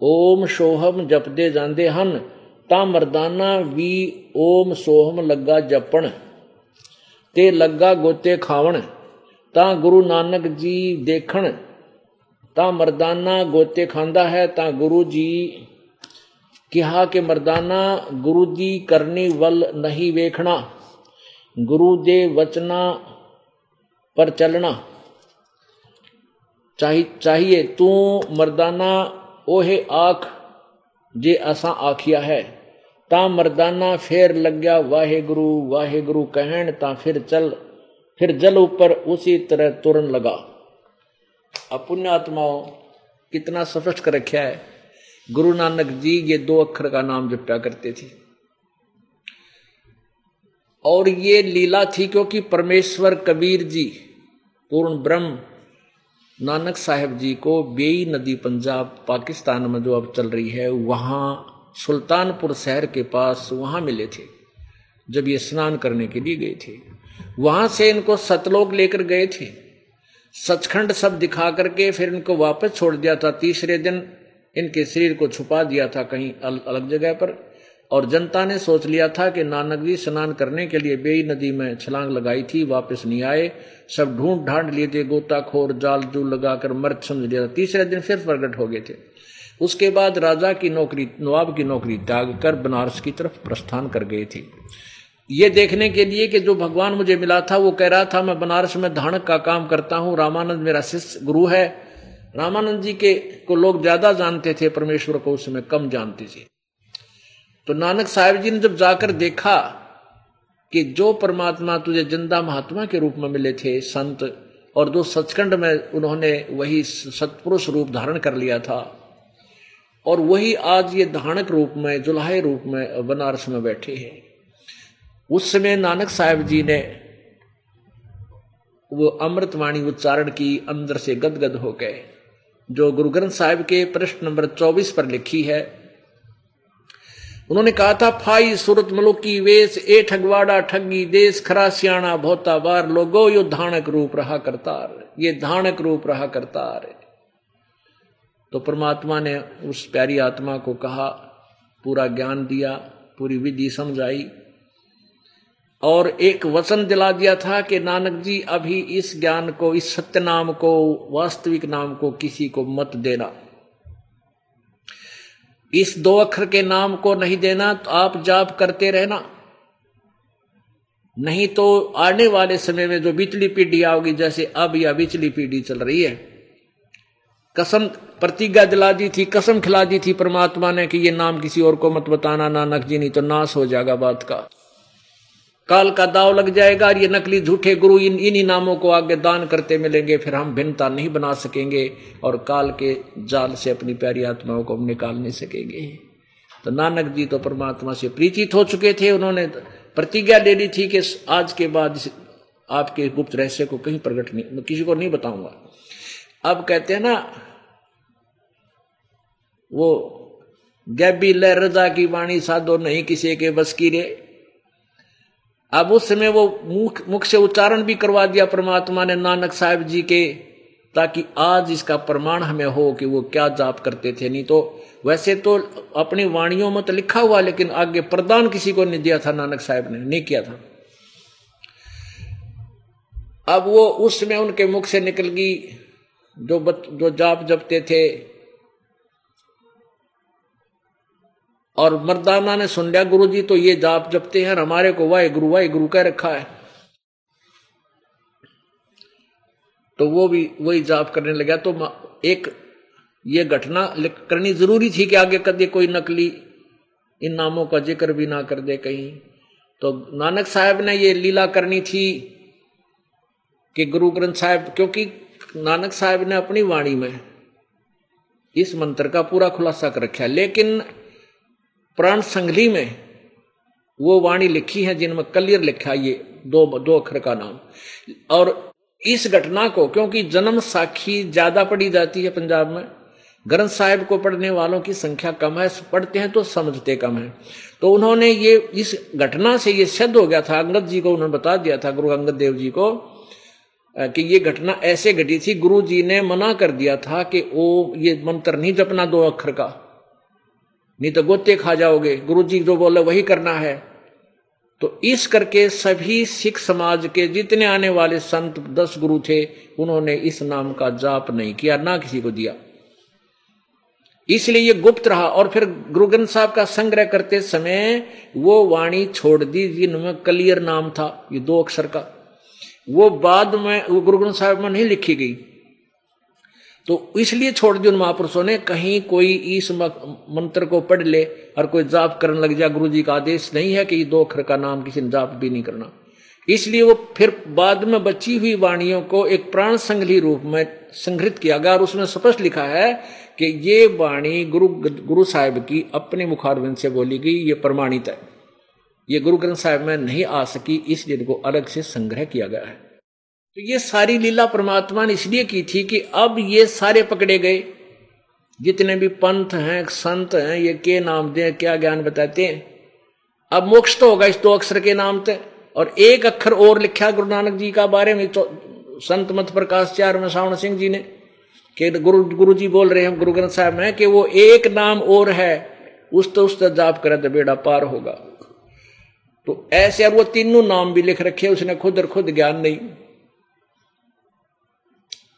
ਓਮ ਸੋਹਮ ਜਪਦੇ ਜਾਂਦੇ ਹਨ ਤਾਂ ਮਰਦਾਨਾ ਵੀ ਓਮ ਸੋਹਮ ਲੱਗਾ ਜਪਣ ਤੇ ਲੱਗਾ ਗੋਤੇ ਖਾਵਣ ਤਾਂ ਗੁਰੂ ਨਾਨਕ ਜੀ ਦੇਖਣ ਤਾਂ ਮਰਦਾਨਾ ਗੋਤੇ ਖਾਂਦਾ ਹੈ ਤਾਂ ਗੁਰੂ ਜੀ ਕਿਹਾ ਕਿ ਮਰਦਾਨਾ ਗੁਰੂ ਦੀ ਕਰਨੀ ਵੱਲ ਨਹੀਂ ਵੇਖਣਾ ਗੁਰੂ ਦੇ ਵਚਨਾ ਪਰ ਚੱਲਣਾ ਚਾਹੀਏ ਤੂੰ ਮਰਦਾਨਾ ਉਹੇ ਆਖ जे असा आखिया है ता मर्दाना फेर लग गया वाहे गुरु वाहे गुरु कहन ता फिर चल फिर जल ऊपर उसी तरह तुरन लगा अब पुण्य आत्माओं, कितना स्पष्ट कर रखा है। गुरु नानक जी, ये दो अक्षर का नाम जपा करते थे। और ये लीला थी क्योंकि परमेश्वर कबीर जी, पूर्ण ब्रह्म, नानक साहेब जी को बेई नदी पंजाब, पाकिस्तान में जो अब चल रही है, वहाँ सुल्तानपुर शहर के पास वहाँ मिले थे, जब ये स्नान करने के लिए गए थे। वहाँ से इनको सतलोक लेकर गए थे। सचखंड सब दिखा करके फिर इनको वापस छोड़ दिया था। तीसरे दिन इनके शरीर को छुपा दिया था कहीं अल, अलग जगह पर। और जनता ने सोच लिया था कि नानक जी स्नान करने के लिए बेई नदी में छलांग लगाई थी वापस नहीं आए। सब ढूंढ ढांड लिए थे गोताखोर जाल जूल लगाकर मर्द समझ लिया था। तीसरे दिन फिर प्रकट हो गए थे। उसके बाद राजा की नौकरी नवाब की नौकरी त्याग कर बनारस की तरफ़ प्रस्थान कर गए थे। ये देखने के लिए कि जो भगवान मुझे मिला था, वो कह रहा था, मैं बनारस में धानक का काम करता हूँ, रामानंद मेरा शिष्य गुरु है। रामानंद जी के, को लोग ज़्यादा जानते थे, परमेश्वर को उसमें कम जानते थे। तो नानक साहेब जी ने जब जाकर देखा कि जो परमात्मा तुझे ज़िंदा महात्मा के रूप में मिले थे, संत, और जो सचखंड में उन्होंने वही सतपुरुष रूप धारण कर लिया था, और वही आज ये धानक रूप में, जुलाहे रूप में बनारस में बैठे हैं। उस समय नानक साहब जी ने वो अमृतवाणी उच्चारण की अंदर से गदगद हो गए, जो गुरु ग्रंथ साहिब के प्रश्न नंबर 24 पर लिखी है। उन्होंने कहा था, फाई सूरत मलुकी वेश, ए ठगवाड़ा ठगी देश खरा सियाणा भोता बार लोगो यो धानक रूप रहा करतार, ये धानक रूप रहा करतार। तो परमात्मा ने उस प्यारी आत्मा को कहा, पूरा ज्ञान दिया, पूरी विधि समझाई और एक वचन दिला दिया था कि नानक जी, अभी इस ज्ञान को, इस सत्य नाम को, वास्तविक नाम को किसी को मत देना। इस दो अक्षर के नाम को नहीं देना तो आप जाप करते रहना। नहीं तो आने वाले समय में जो बिचली पीढ़ी आओगी, जैसे अब या बिचली पीढ़ी चल रही है। कसम, प्रतिज्ञा दिला दी थी, कसम खिला दी थी परमात्मा ने कि ये नाम किसी और को मत बताना, नानक जी, नहीं तो नाश हो जाएगा बात का। काल का दाव लग जाएगा और ये नकली झूठे गुरु इन, इन्हीं नामों को आगे दान करते मिलेंगे, फिर हम भिन्नता नहीं बना सकेंगे और काल के जाल से अपनी प्यारी आत्माओं को हम निकाल नहीं सकेंगे। तो नानक जी तो परमात्मा से प्रीतित हो चुके थे, उन्होंने प्रतिज्ञा ले ली थी कि आज के बाद आपके गुप्त रहस्य को कहीं प्रकट नहीं किसी को नहीं बताऊँगा। अब कहते हैं ना, वो गैबी लहरजा की वाणी साधो नहीं किसी के बस की रे। अब उस समय वो मुख मुख से उच्चारण भी करवा दिया परमात्मा ने नानक साहब जी के ताकि आज इसका प्रमाण हमें हो कि वो क्या जाप करते थे। नहीं तो वैसे तो अपनी वाणियों में तो लिखा हुआ लेकिन आगे प्रदान किसी को नहीं दिया था नानक साहब ने नहीं किया था। अब वो उस समय उनके मुख से निकल गई जो बत, जो जाप जपते थे और मर्दाना ने सुन लिया गुरु जी तो ये जाप जपते हैं, हमारे को वाहे गुरु वाहे गुरु कह रखा है। तो वो भी वही जाप करने लगा। तो एक ये घटना करनी ज़रूरी थी कि आगे कदे कोई नकली इन नामों का ज़िक्र भी ना कर दे कहीं। तो नानक साहब ने ये लीला करनी थी कि गुरु ग्रंथ साहब, क्योंकि नानक साहब ने अपनी वाणी में इस मंत्र का पूरा खुलासा कर रखा लेकिन प्राण संगली में वो वाणी लिखी है जिनमें कलियर लिखा ये दो दो अक्षर का नाम। और इस घटना को, क्योंकि जन्म साखी ज़्यादा पढ़ी जाती है पंजाब में, ग्रंथ साहिब को पढ़ने वालों की संख्या कम है, पढ़ते हैं तो समझते कम है। तो उन्होंने ये, इस घटना से ये सिद्ध हो गया था, अंगद जी को उन्होंने बता दिया था, गुरु अंगद देव जी को कि ये घटना ऐसे घटी थी, गुरु जी ने मना कर दिया था कि वो ये मंत्र नहीं जपना दो अक्षर का। नहीं तो गोते खा जाओगे। गुरु जी जो बोले, वही करना है। तो इस करके सभी सिख समाज के जितने आने वाले संत, दस गुरु थे, उन्होंने इस नाम का जाप नहीं किया, ना किसी को दिया। इसलिए ये गुप्त रहा और फिर गुरु ग्रंथ साहब का संग्रह करते समय वो वाणी छोड़ दी, जिनमें कलियर नाम था, ये दो अक्षर का। वो बाद में वो गुरु ग्रंथ साहब में नहीं लिखी गई। तो इसलिए छोड़ दिया उन महापुरुषों ने, कहीं कोई इस मंत्र को पढ़ ले और कोई जाप करने लग जाए गुरु जी का आदेश नहीं है कि दो अक्षर का नाम किसी ने जाप भी नहीं करना। इसलिए वो फिर बाद में बची हुई वाणियों को एक प्राण संगली रूप में संग्रहित किया गया और उसमें स्पष्ट लिखा है कि ये वाणी गुरु गुरु साहिब की अपने मुखारविंद से बोली गई, ये प्रमाणित है। ये गुरु ग्रंथ साहिब में नहीं आ सकी, इसलिए इनको अलग से संग्रह किया गया है। तो ये सारी लीला परमात्मा ने इसलिए की थी कि अब ये सारे पकड़े गए। जितने भी पंथ हैं, संत हैं, ये के नाम दे, क्या ज्ञान बताते हैं? अब मोक्ष तो होगा इस दो अक्षर के नाम से। और एक अक्षर और लिखा गुरु नानक जी का बारे में तो संत मत प्रकाश चार में सावण सिंह जी ने, कि गुरु गुरु जी बोल रहे हैं, गुरु ग्रंथ साहब में कि वो एक नाम और है, उस तो उस जाप करे तो बेड़ा पार होगा। तो ऐसे और वो तीनों नाम भी लिख रखे उसने खुद और खुद ज्ञान नहीं।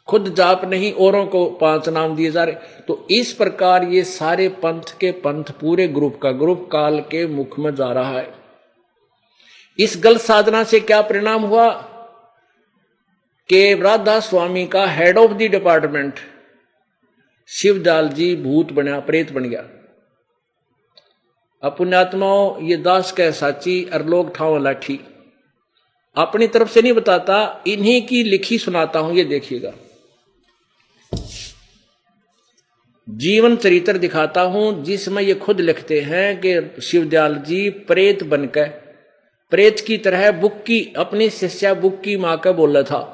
खुद जाप नहीं, औरों को पाँच नाम दिए जा रहे। तो इस प्रकार ये सारे पंथ के पंथ, पूरे ग्रुप का ग्रुप, काल के मुख में जा रहा है। इस गलत साधना से क्या परिणाम हुआ? के राधा स्वामी का head of the department Shivdayal ji भूत बना, प्रेत बन गया। अपुण्यात्माओं, ये दास कह साची, अरलोक ठाव लाठी। अपनी तरफ़ से नहीं बताता, इन्हीं की लिखी सुनाता हूँ, ये देखिएगा। जीवन चरित्र दिखाता हूँ जिसमें ये खुद लिखते हैं कि शिवदयाल जी प्रेत बनकर प्रेत की तरह बुक्की अपनी शिष्या बुक्की माँ का बोला था।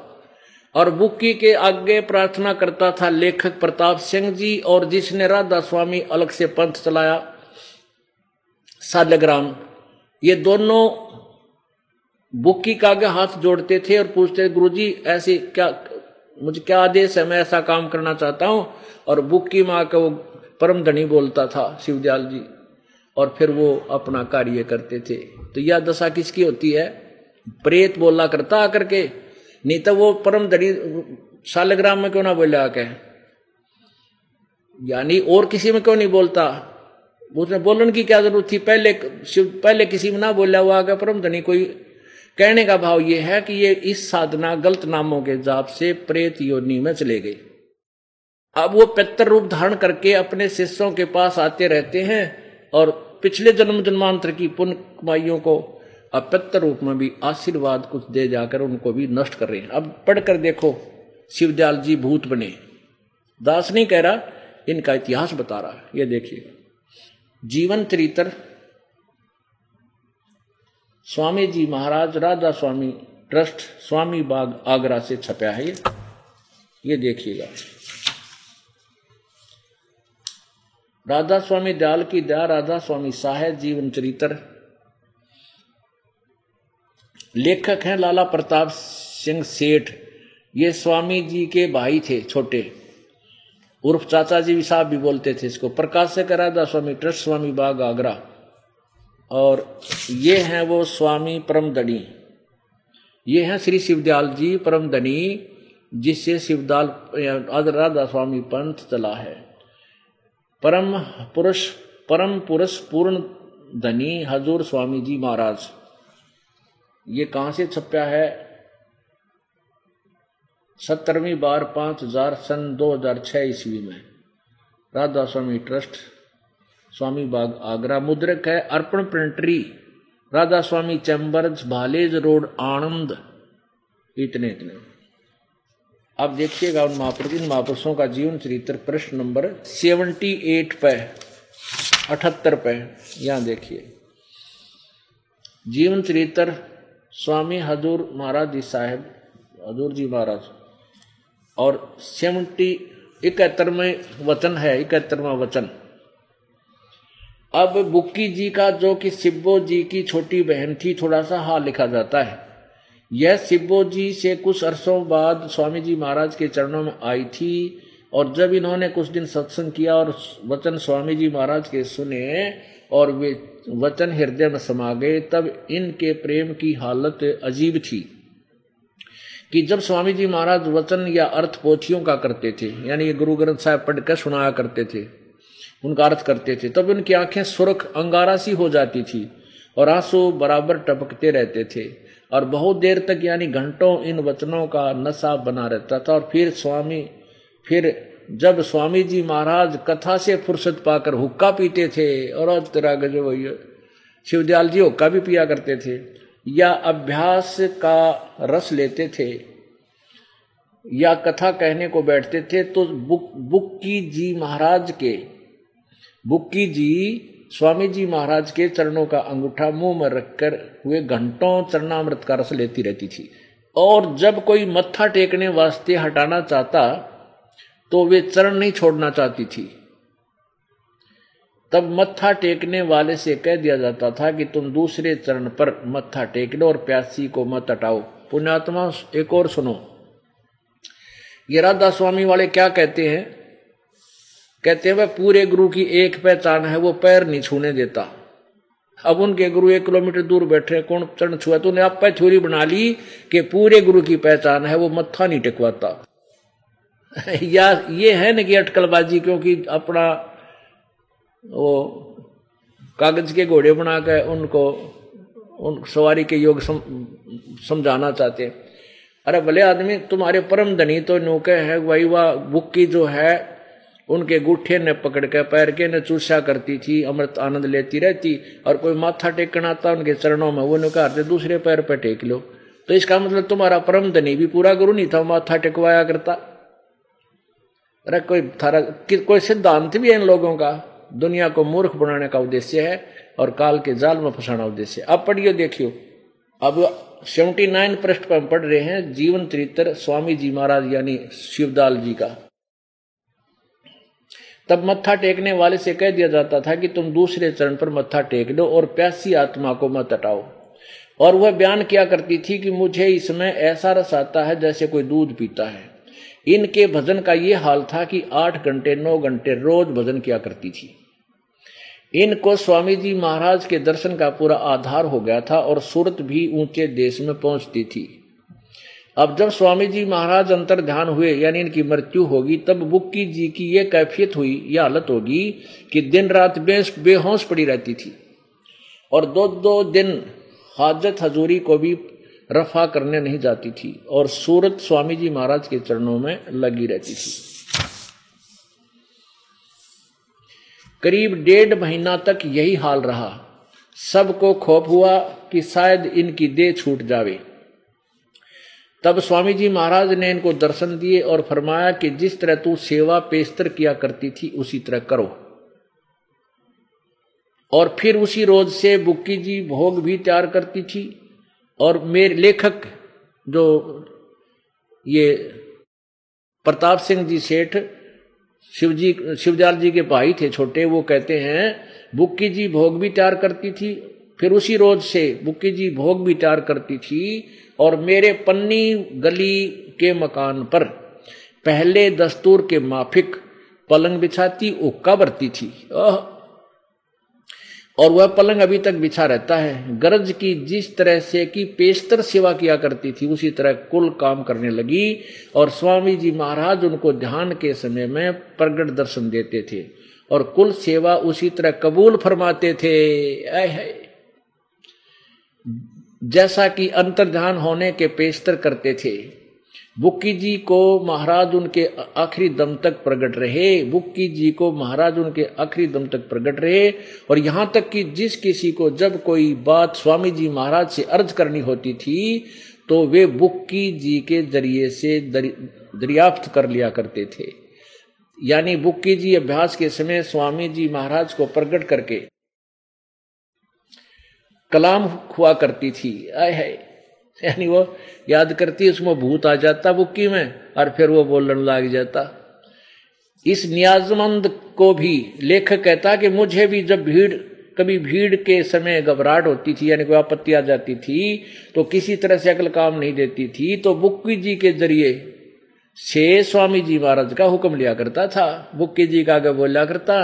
और बुक्की के आगे प्रार्थना करता था लेखक प्रताप सिंह जी और जिसने राधा स्वामी अलग से पंथ चलाया सालग्राम ये दोनों बुक्की का आगे हाथ जोड़ते थे और पूछते गुरु जी ऐसे क्या मुझे क्या आदेश है मैं ऐसा काम करना चाहता हूँ? और बुक्की माँ का वो परम धनी बोलता था, शिवदयाल जी। और फिर वो अपना कार्य करते थे। तो यह दशा किसकी होती है? प्रेत बोला करता आकर के। नहीं तो वो परम धनी, शालग्राम में क्यों ना बोले आके? यानी और किसी में क्यों नहीं बोलता? उसने बोलने की क्या ज़रूरत थी? पहले, शिव, पहले किसी में ना बोला हुआ आगे परम धनी कोई कहने का भाव ये है कि ये इस साधना गलत नामों के जाप से प्रेत योनि में चले गए। अब वो पितर रूप धारण करके अपने शिष्यों के पास आते रहते हैं और पिछले जन्म जन्मांतर की पुण्य कमाइयों को अपित्र रूप में भी आशीर्वाद कुछ दे जाकर उनको भी नष्ट कर रहे हैं। अब पढ़कर देखो, शिवदयाल जी भूत बने। दास नहीं कह रहा, इनका इतिहास बता रहा है। ये देखिए, जीवन चरित्र स्वामी जी महाराज, राधा स्वामी ट्रस्ट, स्वामी बाग आगरा से छपा है ये। ये देखिएगा। राधा स्वामी दयाल की दया, राधा स्वामी साहेब, जीवन चरित्र। लेखक हैं लाला प्रताप सिंह सेठ। ये स्वामी जी के भाई थे, छोटे। उर्फ़ चाचा जी भी साहब भी बोलते थे इसको। प्रकाशक राधा स्वामी ट्रस्ट, स्वामी बाग आगरा। और ये हैं वो स्वामी परमदनी। ये हैं श्री शिवदयाल जी परमदनी, जिससे शिवदाल राधा स्वामी पंथ चला है। परम पुरुष परम पुरुष पूर्ण धनी हजूर स्वामी जी महाराज। ये कहाँ से छपया है? सत्तरवीं बार पाँच हज़ार सन दो हज़ार छह ईस्वी में। राधा स्वामी ट्रस्ट स्वामी बाग आगरा मुद्रक है, Arpan printery Radha Swami chambers, Bhalej road, Anand, इतने इतने। अब देखिएगा उन महापुरुष इन महापुरुषों का जीवन चरित्र प्रश्न नंबर सेवेंटी एट पे अठहत्तर पे यहाँ देखिए। जीवन चरित्र, स्वामी हजूर महाराज जी साहेब, हजूर जी महाराज, और सेवेंटी इकहत्तर में वचन है, इकहत्तरवा वचन। अब बुक्की जी का, जो कि सिब्बो जी की छोटी बहन थी, थोड़ा सा हाल लिखा जाता है। यह सिब्बो जी से कुछ अरसों बाद स्वामी जी महाराज के चरणों में आई थी, और जब इन्होंने कुछ दिन सत्संग किया और वचन स्वामी जी महाराज के सुने, और वे वचन हृदय में समा गए, तब इनके प्रेम की हालत अजीब थी कि जब स्वामी जी महाराज वचन या अर्थ पोथियों का करते थे, यानी गुरु ग्रंथ साहब पढ़कर सुनाया करते थे उनका अर्थ करते थे। तब उनकी आँखें सुरख, अंगारा सी हो जाती थी और आँसू बराबर टपकते रहते थे और बहुत देर तक यानी घंटों इन वचनों का नशा बना रहता था और फिर स्वामी, फिर जब स्वामी जी महाराज कथा से फुर्सत पाकर हुक्का पीते थे और तेरा गजब शिवदयाल जी हुक्का भी पिया करते थे या अभ्यास का रस लेते थे या कथा कहने को बैठते थे तो बुक बुक्की जी महाराज के बुक्की जी स्वामी जी महाराज के चरणों का अंगूठा मुँह में रखकर हुए घंटों चरणामृत का रस लेती रहती थी। और जब कोई मत्था टेकने वास्ते हटाना चाहता तो वे चरण नहीं छोड़ना चाहती थी। तब मत्था टेकने वाले से कह दिया जाता था कि तुम दूसरे चरण पर मत्था टेक लो और प्यासी को मत हटाओ। पुण्यात्मा, एक और सुनो। ये राधा स्वामी वाले क्या कहते हैं? कहते हैं वह पूरे गुरु की एक पहचान है वो पैर नहीं छूने देता। अब उनके गुरु एक किलोमीटर दूर बैठे कौन चरण छुआ? तूने आप पे थ्योरी बना ली कि पूरे गुरु की पहचान है वो मत्था नहीं टिकवाता। *laughs* या ये है न कि अटकलबाजी क्योंकि अपना वो कागज़ के घोड़े बना कर उनको उन सवारी के योग सम, समझाना चाहते हैं। अरे भले आदमी तुम्हारे परम धनी तो नौके है वही वह बुक की जो है उनके गुठे ने पकड़ के, पैर के ने चूसा करती थी, अमृत आनंद लेती रहती, और कोई माथा टेकना आता उनके चरणों में, वो निकारते दूसरे पैर पर टेक लो। तो इसका मतलब तुम्हारा परम धनी भी पूरा गुरु नहीं था माथा टेकवाया करता। अरे कोई थारा कोई सिद्धांत भी है इन लोगों का? दुनिया को मूर्ख बनाने का उद्देश्य है, और काल के जाल में फंसाना उद्देश्य अब पढ़ियो, देखियो। अब सेवेंटी नाइन पृष्ठ पर हम पढ़ रहे हैं, जीवन चरित्र स्वामी जी महाराज यानी शिवदाल जी का। तब मत्था टेकने वाले से कह दिया जाता था कि तुम दूसरे चरण पर मत्था टेक दो और प्यासी आत्मा को मत हटाओ। और वह बयान किया करती थी कि मुझे इसमें ऐसा रस आता है जैसे कोई दूध पीता है। इनके भजन का ये हाल था कि आठ घंटे, नौ घंटे रोज भजन किया करती थी। इनको स्वामी जी महाराज के दर्शन का पूरा आधार हो गया था और सूरत भी ऊँचे देश में पहुँचती थी। अब जब स्वामी जी महाराज अंतर ध्यान हुए, यानी इनकी मृत्यु होगी, तब बुक्की जी की यह कैफियत हुई यह हालत होगी कि दिन रात बेस, बेहोश पड़ी रहती थी। और दो दो दिन हाजत हजूरी को भी रफा करने नहीं जाती थी, और सूरत स्वामी जी महाराज के चरणों में लगी रहती थी। करीब डेढ़ महीना तक यही हाल रहा। सबको खोप हुआ कि शायद इनकी देह छूट जावे। तब स्वामी जी महाराज ने इनको दर्शन दिए और फरमाया कि जिस तरह तू सेवा पेस्तर किया करती थी, उसी तरह करो। और फिर उसी रोज से बुक्की जी भोग भी तैयार करती थी और मेरे लेखक जो ये प्रताप सिंह जी सेठ, शिवजी, शिवजाल जी के भाई थे छोटे, वो कहते हैं, बुक्की जी भोग भी तैयार करती थी, फिर उसी रोज से बुक्की जी भोग भी तैयार करती थी और मेरे पन्नी गली के मकान पर पहले दस्तूर के माफिक पलंग बिछाती उक्का बरती थी। और वह पलंग अभी तक बिछा रहता है। गरज की जिस तरह से की पेस्तर सेवा किया करती थी, उसी तरह कुल काम करने लगी और स्वामी जी महाराज उनको ध्यान के समय में प्रगट दर्शन देते थे और कुल सेवा उसी तरह कबूल फरमाते थे। जैसा कि अंतर्ध्यान होने के पेस्तर करते थे। बुक्की जी को महाराज उनके आखिरी दम तक प्रकट रहे। बुक्की जी को महाराज उनके आखिरी दम तक प्रकट रहे। और यहाँ तक कि जिस किसी को जब कोई बात स्वामी जी महाराज से अर्ज़ करनी होती थी तो वे बुक्की जी के ज़रिए से दरियाफ्त कर लिया करते थे। यानी बुक्की जी अभ्यास के समय स्वामी जी महाराज को प्रकट करके कलाम हुआ करती थी। आय है यानी वो याद करती, उसमें भूत आ जाता बुक्की में और फिर वो बोलने लग जाता। इस न्याजमंद को भी लेखक कहता कि मुझे भी जब भीड़, कभी भीड़ के समय घबराहट होती थी, यानी कोई आपत्ति आ जाती थी तो किसी तरह से अकल काम नहीं देती थी तो बुक्की जी के ज़रिए से स्वामी जी महाराज का हुक्म लिया करता था। बुक्की जी का आगे बोला करता,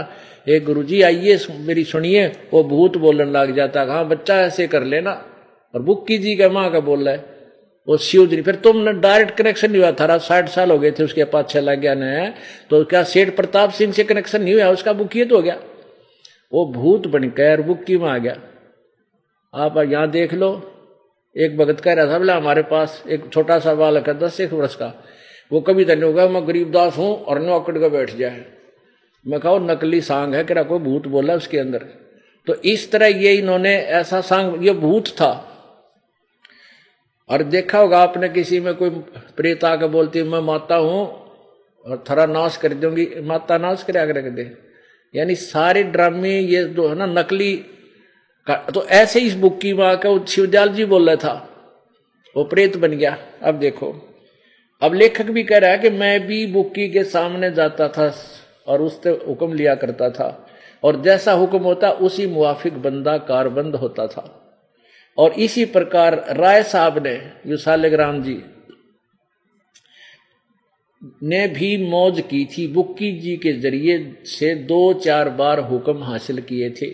हे गुरु जी आइए मेरी सुनिए। वो भूत बोलने लग जाता हाँ बच्चा, ऐसे कर लेना। और बुक्की जी का माँ का बोल रहा है वो शिव जी फिर तुमने डायरेक्ट कनेक्शन नहीं हुआ था साठ साल हो गए थे, उसके पास लग गया न तो क्या सेठ प्रताप सिंह से कनेक्शन नहीं हुआ, उसका बुकिए तो हो गया? वो भूत बन बनकर बुक्की में आ गया। आप यहाँ देख लो, एक भगत कह रहा था, बोला, हमारे पास एक छोटा सा बालक है, दस एक वर्ष का। वो कभी नहीं होगा मैं गरीबदास हूँ और नौकड़ का बैठ जाए। मैं कहा नकली सांग है कि कोई भूत बोला उसके अंदर? तो इस तरह ये इन्होंने ऐसा सांग, ये भूत था। और देखा होगा आपने किसी में कोई प्रेत आकर बोलती मैं माता हूँ और थोड़ा नाश कर दूँगी। माता नाश कर रख दे। यानी सारे ड्रामे ये जो है ना, नकली तो ऐसे इस बुक की माँ का शिवदयाल जी बोल रहा था। वो प्रेत बन गया। अब देखो। अब लेखक भी कह रहा है कि मैं भी बुक्की के सामने जाता था और उससे हुक्म लिया करता था। और जैसा हुक्म होता, उसी मुआफिक बंदा कारबंद होता था। और इसी प्रकार राय साहब ने जो जी, ने भी मौज की थी। बुक्की जी के ज़रिए से दो चार बार हुक्म हासिल किए थे।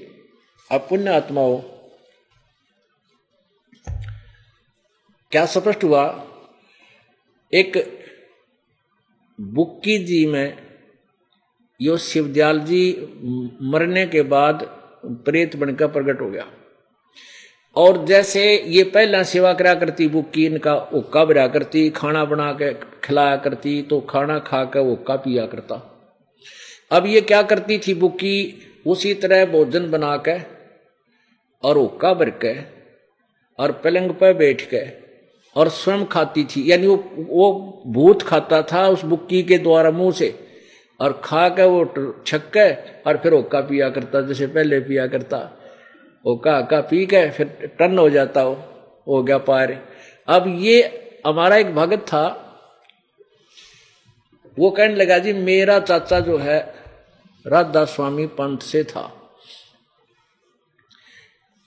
अब पुण्य आत्माओं, क्या स्पष्ट हुआ? एक बुक्की जी में यो शिवदयाल जी मरने के बाद प्रेत बनकर प्रकट हो गया। और जैसे ये पहला सेवा करा करती, बुक्की इनका ओका भरा करती, खाना बना के खिलाया करती तो खाना खा कर ओका पिया करता। अब ये क्या करती थी बुक्की? उसी तरह भोजन बना के और ओक्का भर के और पलंग पर बैठ के और स्वयं खाती थी। यानी वो वो भूत खाता था उस बुक्की के द्वारा मुँह से। और खा के वो छक के और फिर ओका पिया करता, जैसे पहले पिया करता। ओका का पी के, फिर टन हो जाता हो हो गया पार। अब ये हमारा एक भगत था। वो कहने लगा, जी, मेरा चाचा जो है राधा स्वामी पंथ से था।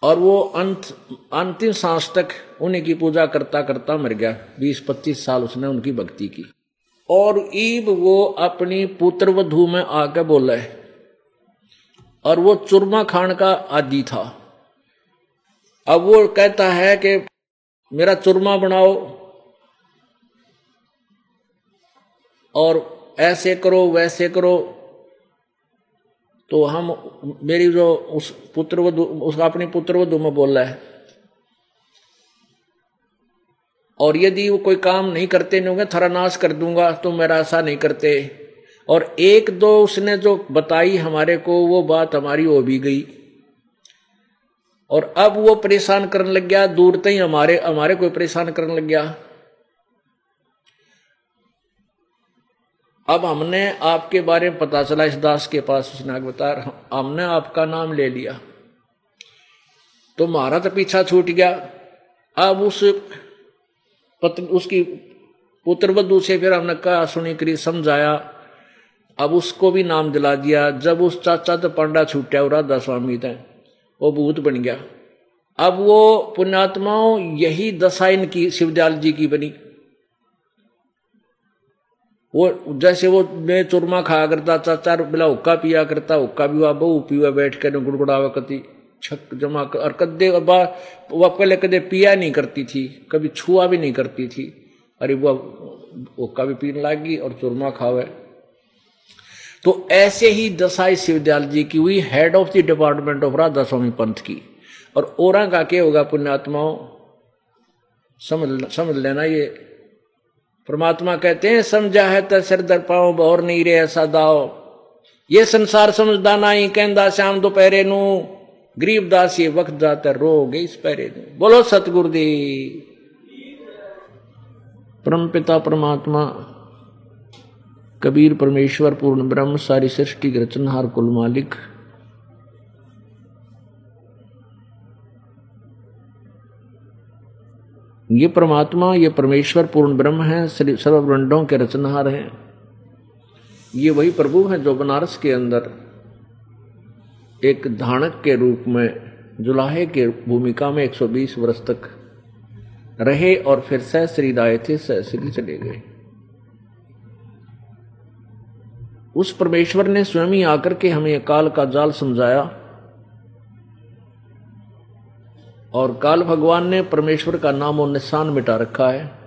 और वो अंत, अंतिम सांस तक उन्हीं की पूजा करता करता मर गया। बीस पच्चीस साल उसने उनकी भक्ति की। और ईब वो अपनी पुत्र वधु में आके बोला और वो चुरमा खान का आदि था। अब वो कहता है कि, मेरा चुरमा बनाओ और ऐसे करो, वैसे करो तो हम मेरी जो उस पुत्र वधु उसका अपनी पुत्र वधु में बोल रहा है, और यदि वो कोई काम नहीं करते नहीं होंगे, थरा नाश कर दूँगा तो मेरा ऐसा नहीं करते। और एक दो उसने जो बताई हमारे को, वो बात हमारी हो भी गई। और अब वो परेशान करने लग गया, दूर तक हमारे हमारे को परेशान करने लग गया। अब हमने आपके बारे में पता चला, इस दास के पास उसने बता हमने आपका नाम ले लिया। तो हमारा तो पीछा छूट गया। अब उस पत्नी उसकी पुत्र वधु से फिर हमने कहा, सुनी करी, समझाया। अब उसको भी नाम दिला दिया। जब उस चाचा तो पंडा छूटा राधा स्वामी थे, वो भूत बन गया। अब वो पुण्यात्माओं यही दशा इनकी शिवदयाल जी की बनी। वो जैसे वो मैं चुरमा खाया करता, चाचा बिला हुक्का पिया करता, हुक्का भी वह बहु पीवा बैठ कर गुड़गुड़ावा करती, छक जमा कर, और कदे वह पहले कदे पिया नहीं करती थी, कभी छुआ भी नहीं करती थी। अरे वह हुक्का भी पीने लागी और चुरमा खावे। तो ऐसे ही दसाई शिवदयाल जी की हुई head of the department of Radha Swami पंथ की। और ओरा का क्या होगा पुण्यात्माओं समझ समझ लेना ये परमात्मा कहते हैं, समझा है तो सिर दर पाओ और नहीं रे ऐसा दाओ ये संसार समझदा ना ही कहता श्याम दोपहरे नु। गरीबदास ये वक्त जाता रोगे इस पैरे नु। बोलो सतगुरुदेव परम पिता, परमात्मा, कबीर, परमेश्वर, पूर्ण ब्रह्म, सारी सृष्टि रचनहार, कुल मालिक ये परमात्मा, ये परमेश्वर पूर्ण ब्रह्म है सर्वब्रंडों के रचनहार हैं। ये वही प्रभु हैं जो बनारस के अंदर एक धानक के रूप में, जुलाहे के भूमिका में 120 वर्ष तक रहे और फिर सहश्री राय थे सहश्री चले गए। उस परमेश्वर ने स्वयं ही आकर के हमें अकाल का जाल समझाया। और काल भगवान ने परमेश्वर का नाम और निशान मिटा रखा है।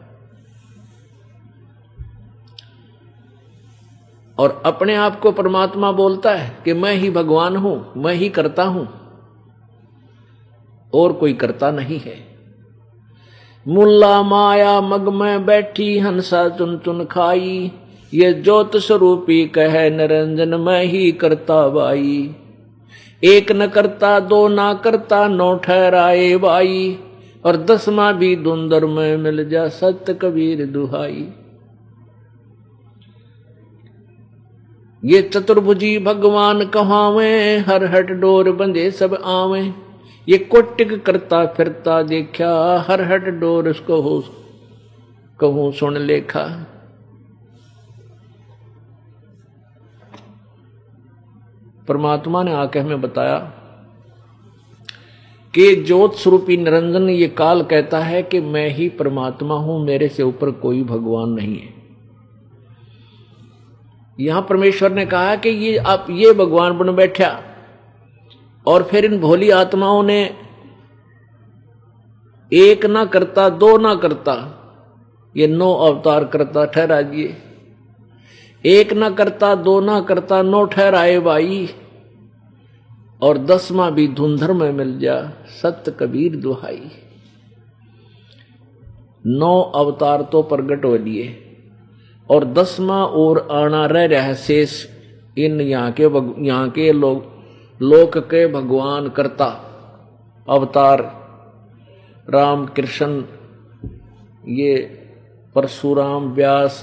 और अपने आप को परमात्मा बोलता है कि मैं ही भगवान हूँ, मैं ही करता हूँ। और कोई करता नहीं है। मुल्ला माया मग में बैठी, हंसा चुन चुन खाई, ये ज्योत स्वरूपी कह, निरंजन मैं ही करता बाई। एक न करता, दो ना करता, नौ ठहराए बाई और दसवा भी धुंधर में मिल जा, सत्य कबीर दुहाई। ये चतुर्भुजी भगवान कहावे, हर हट डोर बंधे सब आवे। ये कोटिक करता फिरता देखा, हर हट डोर उसको हो कहूँ सुन लेखा। परमात्मा ने आके हमें बताया कि ज्योत स्वरूपी निरंजन ये काल कहता है कि मैं ही परमात्मा हूँ, मेरे से ऊपर कोई भगवान नहीं है। यहाँ परमेश्वर ने कहा कि ये आप, ये भगवान बन बैठा और फिर इन भोली आत्माओं ने एक ना करता, दो ना करता, ये नो अवतार करता, ठहरा दिए। एक ना करता, दो ना करता, नो ठहराए भाई। और दसवा भी धुंधर में मिल जा, सत्य कबीर दुहाई। नौ अवतार तो प्रगट हो लिए, और दसवा और आना रह रहा शेष। इन यहाँ के यहाँ के लोग, लोक के भगवान करता अवतार। राम कृष्ण ये परशुराम व्यास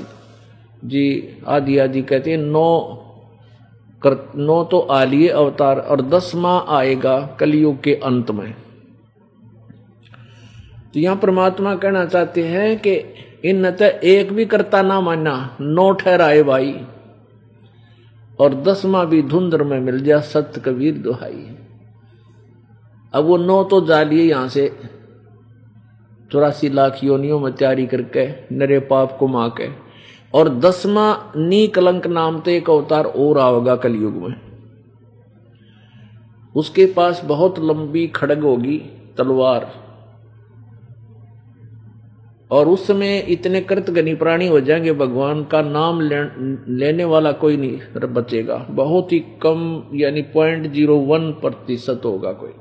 जी, आदि आदि कहते हैं, नौ कर, नौ तो आ लिए अवतार और दस दसवा आएगा कलयुग के अंत में। तो यहाँ परमात्मा कहना चाहते हैं कि इन न एक भी करता ना माना, नौ ठहराए भाई, और दसवा भी धुंधर में मिल जा सत्य कबीर दुहाई। अब वो नौ तो जा लिए यहाँ से, चौरासी लाख योनियों में तैयारी करके, नरे पाप को माँ के। और दसवा नी कलंक नाम तो एक अवतार और आओगा कलयुग में। उसके पास बहुत लंबी खड़ग होगी तलवार। और उस समय इतने कृतगनी प्राणी हो जाएँगे भगवान का नाम ले, लेने वाला कोई नहीं बचेगा। बहुत ही कम यानी पॉइंट ज़ीरो वन प्रतिशत होगा कोई।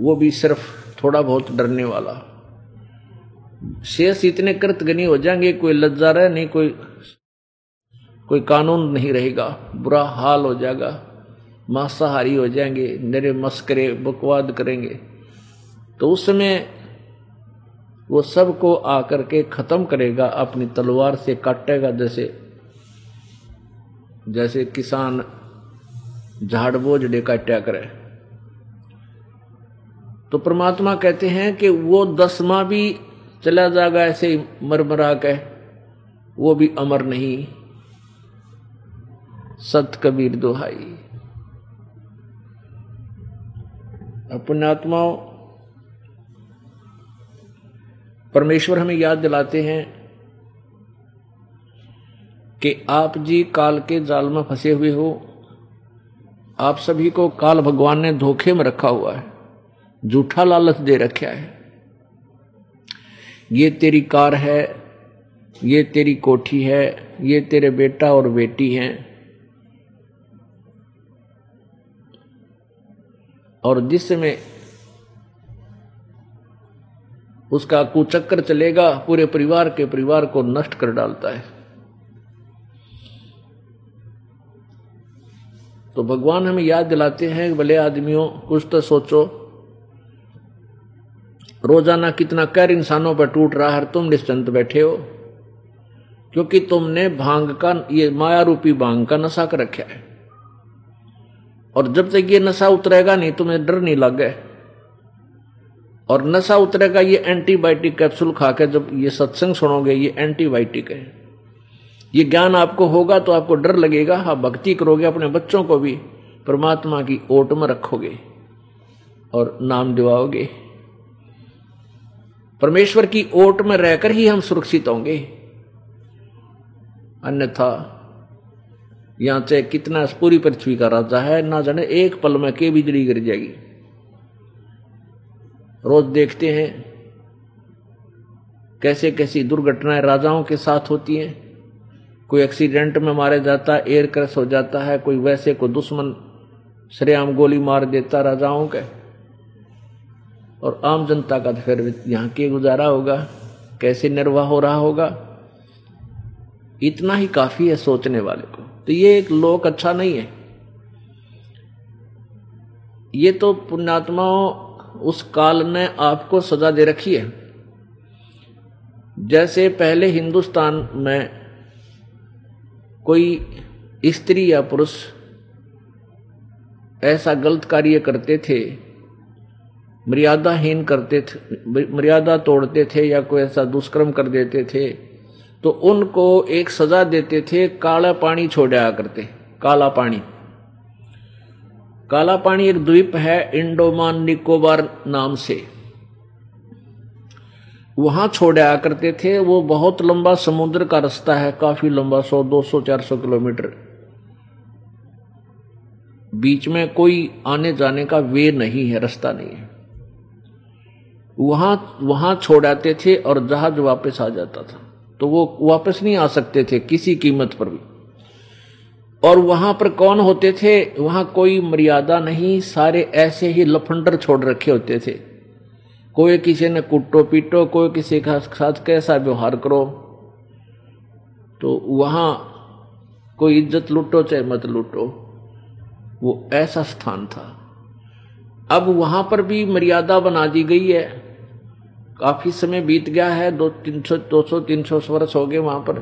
वो भी सिर्फ़ थोड़ा बहुत डरने वाला। शेष इतने कृतगनी हो जाएँगे, कोई लज्जा रहे, नहीं कोई कोई कानून नहीं रहेगा, बुरा हाल हो जाएगा, मांसाहारी हो जाएँगे, नरे मस्करे, बकवाद करेंगे। तो उस समय वो सबको आकर के खत्म करेगा, अपनी तलवार से काटेगा, जैसे जैसे किसान झाड़ बोझड़े काटा करे। तो परमात्मा कहते हैं कि वो दसवा भी चला जाएगा ऐसे ही मरमरा के। वो भी अमर नहीं। सत कबीर दोहाई। अपने आत्माओं, परमेश्वर हमें याद दिलाते हैं कि आप जी काल के जाल में फंसे हुए हो। आप सभी को काल भगवान ने धोखे में रखा हुआ है। झूठा लालच दे रखा है। ये तेरी कार है, ये तेरी कोठी है, ये तेरे बेटा और बेटी हैं। और जिस समय उसका कुचक्कर चलेगा, पूरे परिवार के परिवार को नष्ट कर डालता है। तो भगवान हमें याद दिलाते हैं, भले आदमियों, कुछ तो सोचो। रोज़ाना कितना कर इंसानों पर टूट रहा है तुम निश्चिंत बैठे हो। क्योंकि तुमने भाँग का, ये माया रूपी भाँग का नशा कर रखा है। और जब तक ये नशा उतरेगा नहीं, तुम्हें डर नहीं लग। गए और नशा उतरेगा, ये एंटीबायोटिक कैप्सूल खा के जब ये सत्संग सुनोगे, ये एंटीबायोटिक है। ये ज्ञान आपको होगा तो आपको डर लगेगा हाँ भक्ति करोगे अपने बच्चों को भी, परमात्मा की ओट में रखोगे और नाम दिवाओगे। परमेश्वर की ओट में रहकर ही हम सुरक्षित होंगे। अन्यथा, यहाँ से कितना पूरी पृथ्वी का राजा है, ना जाने एक पल में के बिजली गिर जाएगी। रोज देखते हैं कैसे कैसी दुर्घटनाएँ राजाओं के साथ होती हैं। कोई एक्सीडेंट में मारे जाता एयर क्रैश हो जाता है, कोई वैसे को दुश्मन, श्रेयाम गोली मार देता राजाओं के। और आम जनता का तो फिर यहाँ के गुजारा होगा, कैसे निर्वाह हो रहा होगा? इतना ही काफ़ी है सोचने वाले को। तो ये एक लोक अच्छा नहीं है। ये तो पुण्यात्माओं उस काल ने आपको सजा दे रखी है। जैसे पहले हिंदुस्तान में कोई स्त्री या पुरुष ऐसा गलत कार्य करते थे मर्यादाहीन करते थे, मर्यादा तोड़ते थे या कोई ऐसा दुष्कर्म कर देते थे तो उनको एक सजा देते थे, काला पानी छोड़ा करते, काला पानी। काला पानी एक द्वीप है इंडोमान निकोबार नाम से। वहाँ छोड़ा करते थे, वो बहुत लंबा समुद्र का रास्ता है, काफ़ी लंबा, सौ, दो सौ, चार सौ किलोमीटर। बीच में कोई आने जाने का वे नहीं है, रास्ता नहीं है। वहाँ वहाँ छोड़ाते थे और जहाज़ वापस आ जाता था। तो वो वापस नहीं आ सकते थे किसी कीमत पर भी। और वहाँ पर कौन होते थे? वहाँ कोई मर्यादा नहीं, सारे ऐसे ही लफंडर छोड़ रखे होते थे। कोई किसी ने कुटो पीटो, कोई किसी का साथ कैसा व्यवहार करो। तो वहाँ कोई इज़्ज़त लूटो, चाहे मत लूटो, वो ऐसा स्थान था। अब वहाँ पर भी मर्यादा बना दी गई है। काफ़ी समय बीत गया है, दो तीन सौ, दो सौ, तीन सौ वर्ष हो गए वहाँ पर।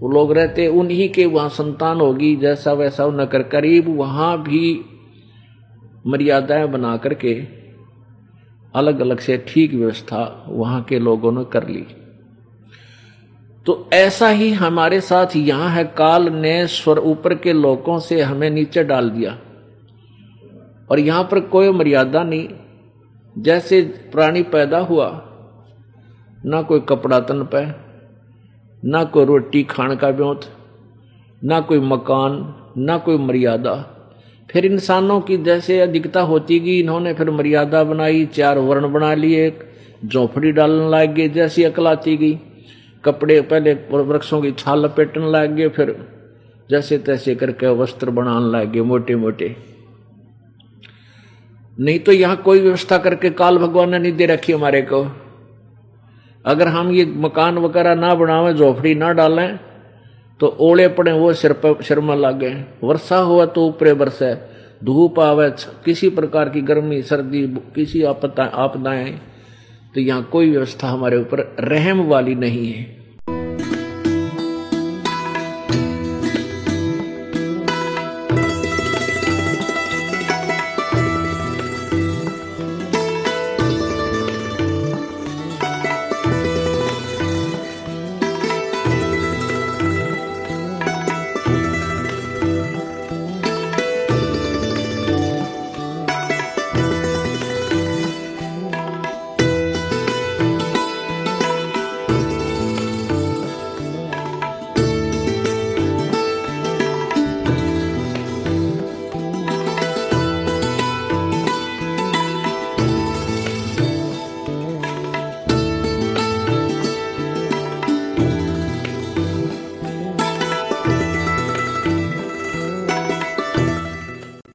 वो लोग रहते, उन्हीं के वहाँ संतान होगी, जैसा वैसा न कर, करीब वहाँ भी मर्यादाएँ बना करके अलग अलग से ठीक व्यवस्था वहाँ के लोगों ने कर ली। तो ऐसा ही हमारे साथ यहाँ है, काल ने स्वर ऊपर के लोगों से हमें नीचे डाल दिया। और यहाँ पर कोई मर्यादा नहीं जैसे प्राणी पैदा हुआ, ना कोई कपड़ा तन पे, ना कोई रोटी खाने का ब्योत, ना कोई मकान, ना कोई मर्यादा। फिर इंसानों की जैसे अधिकता होती गई, इन्होंने फिर मर्यादा बनाई, चार वर्ण बना लिए झोंपड़ी डालने लग गए जैसी अकल आती गई। कपड़े पहले वृक्षों की छाल लपेटने लग गए, फिर जैसे तैसे करके वस्त्र बनाने लग गए मोटे मोटे नहीं तो यहाँ कोई व्यवस्था करके काल भगवान ने नहीं दे रखी हमारे को। अगर हम ये मकान वगैरह ना बनावे, झोपड़ी ना डालें तो ओले पड़े वो सिर पर, सिर में लागे। वर्षा हुआ तो ऊपरे बरसे, धूप आवे किसी प्रकार की गर्मी, सर्दी किसी आपदा, आपदाएँ तो यहाँ कोई व्यवस्था हमारे ऊपर रहम वाली नहीं है।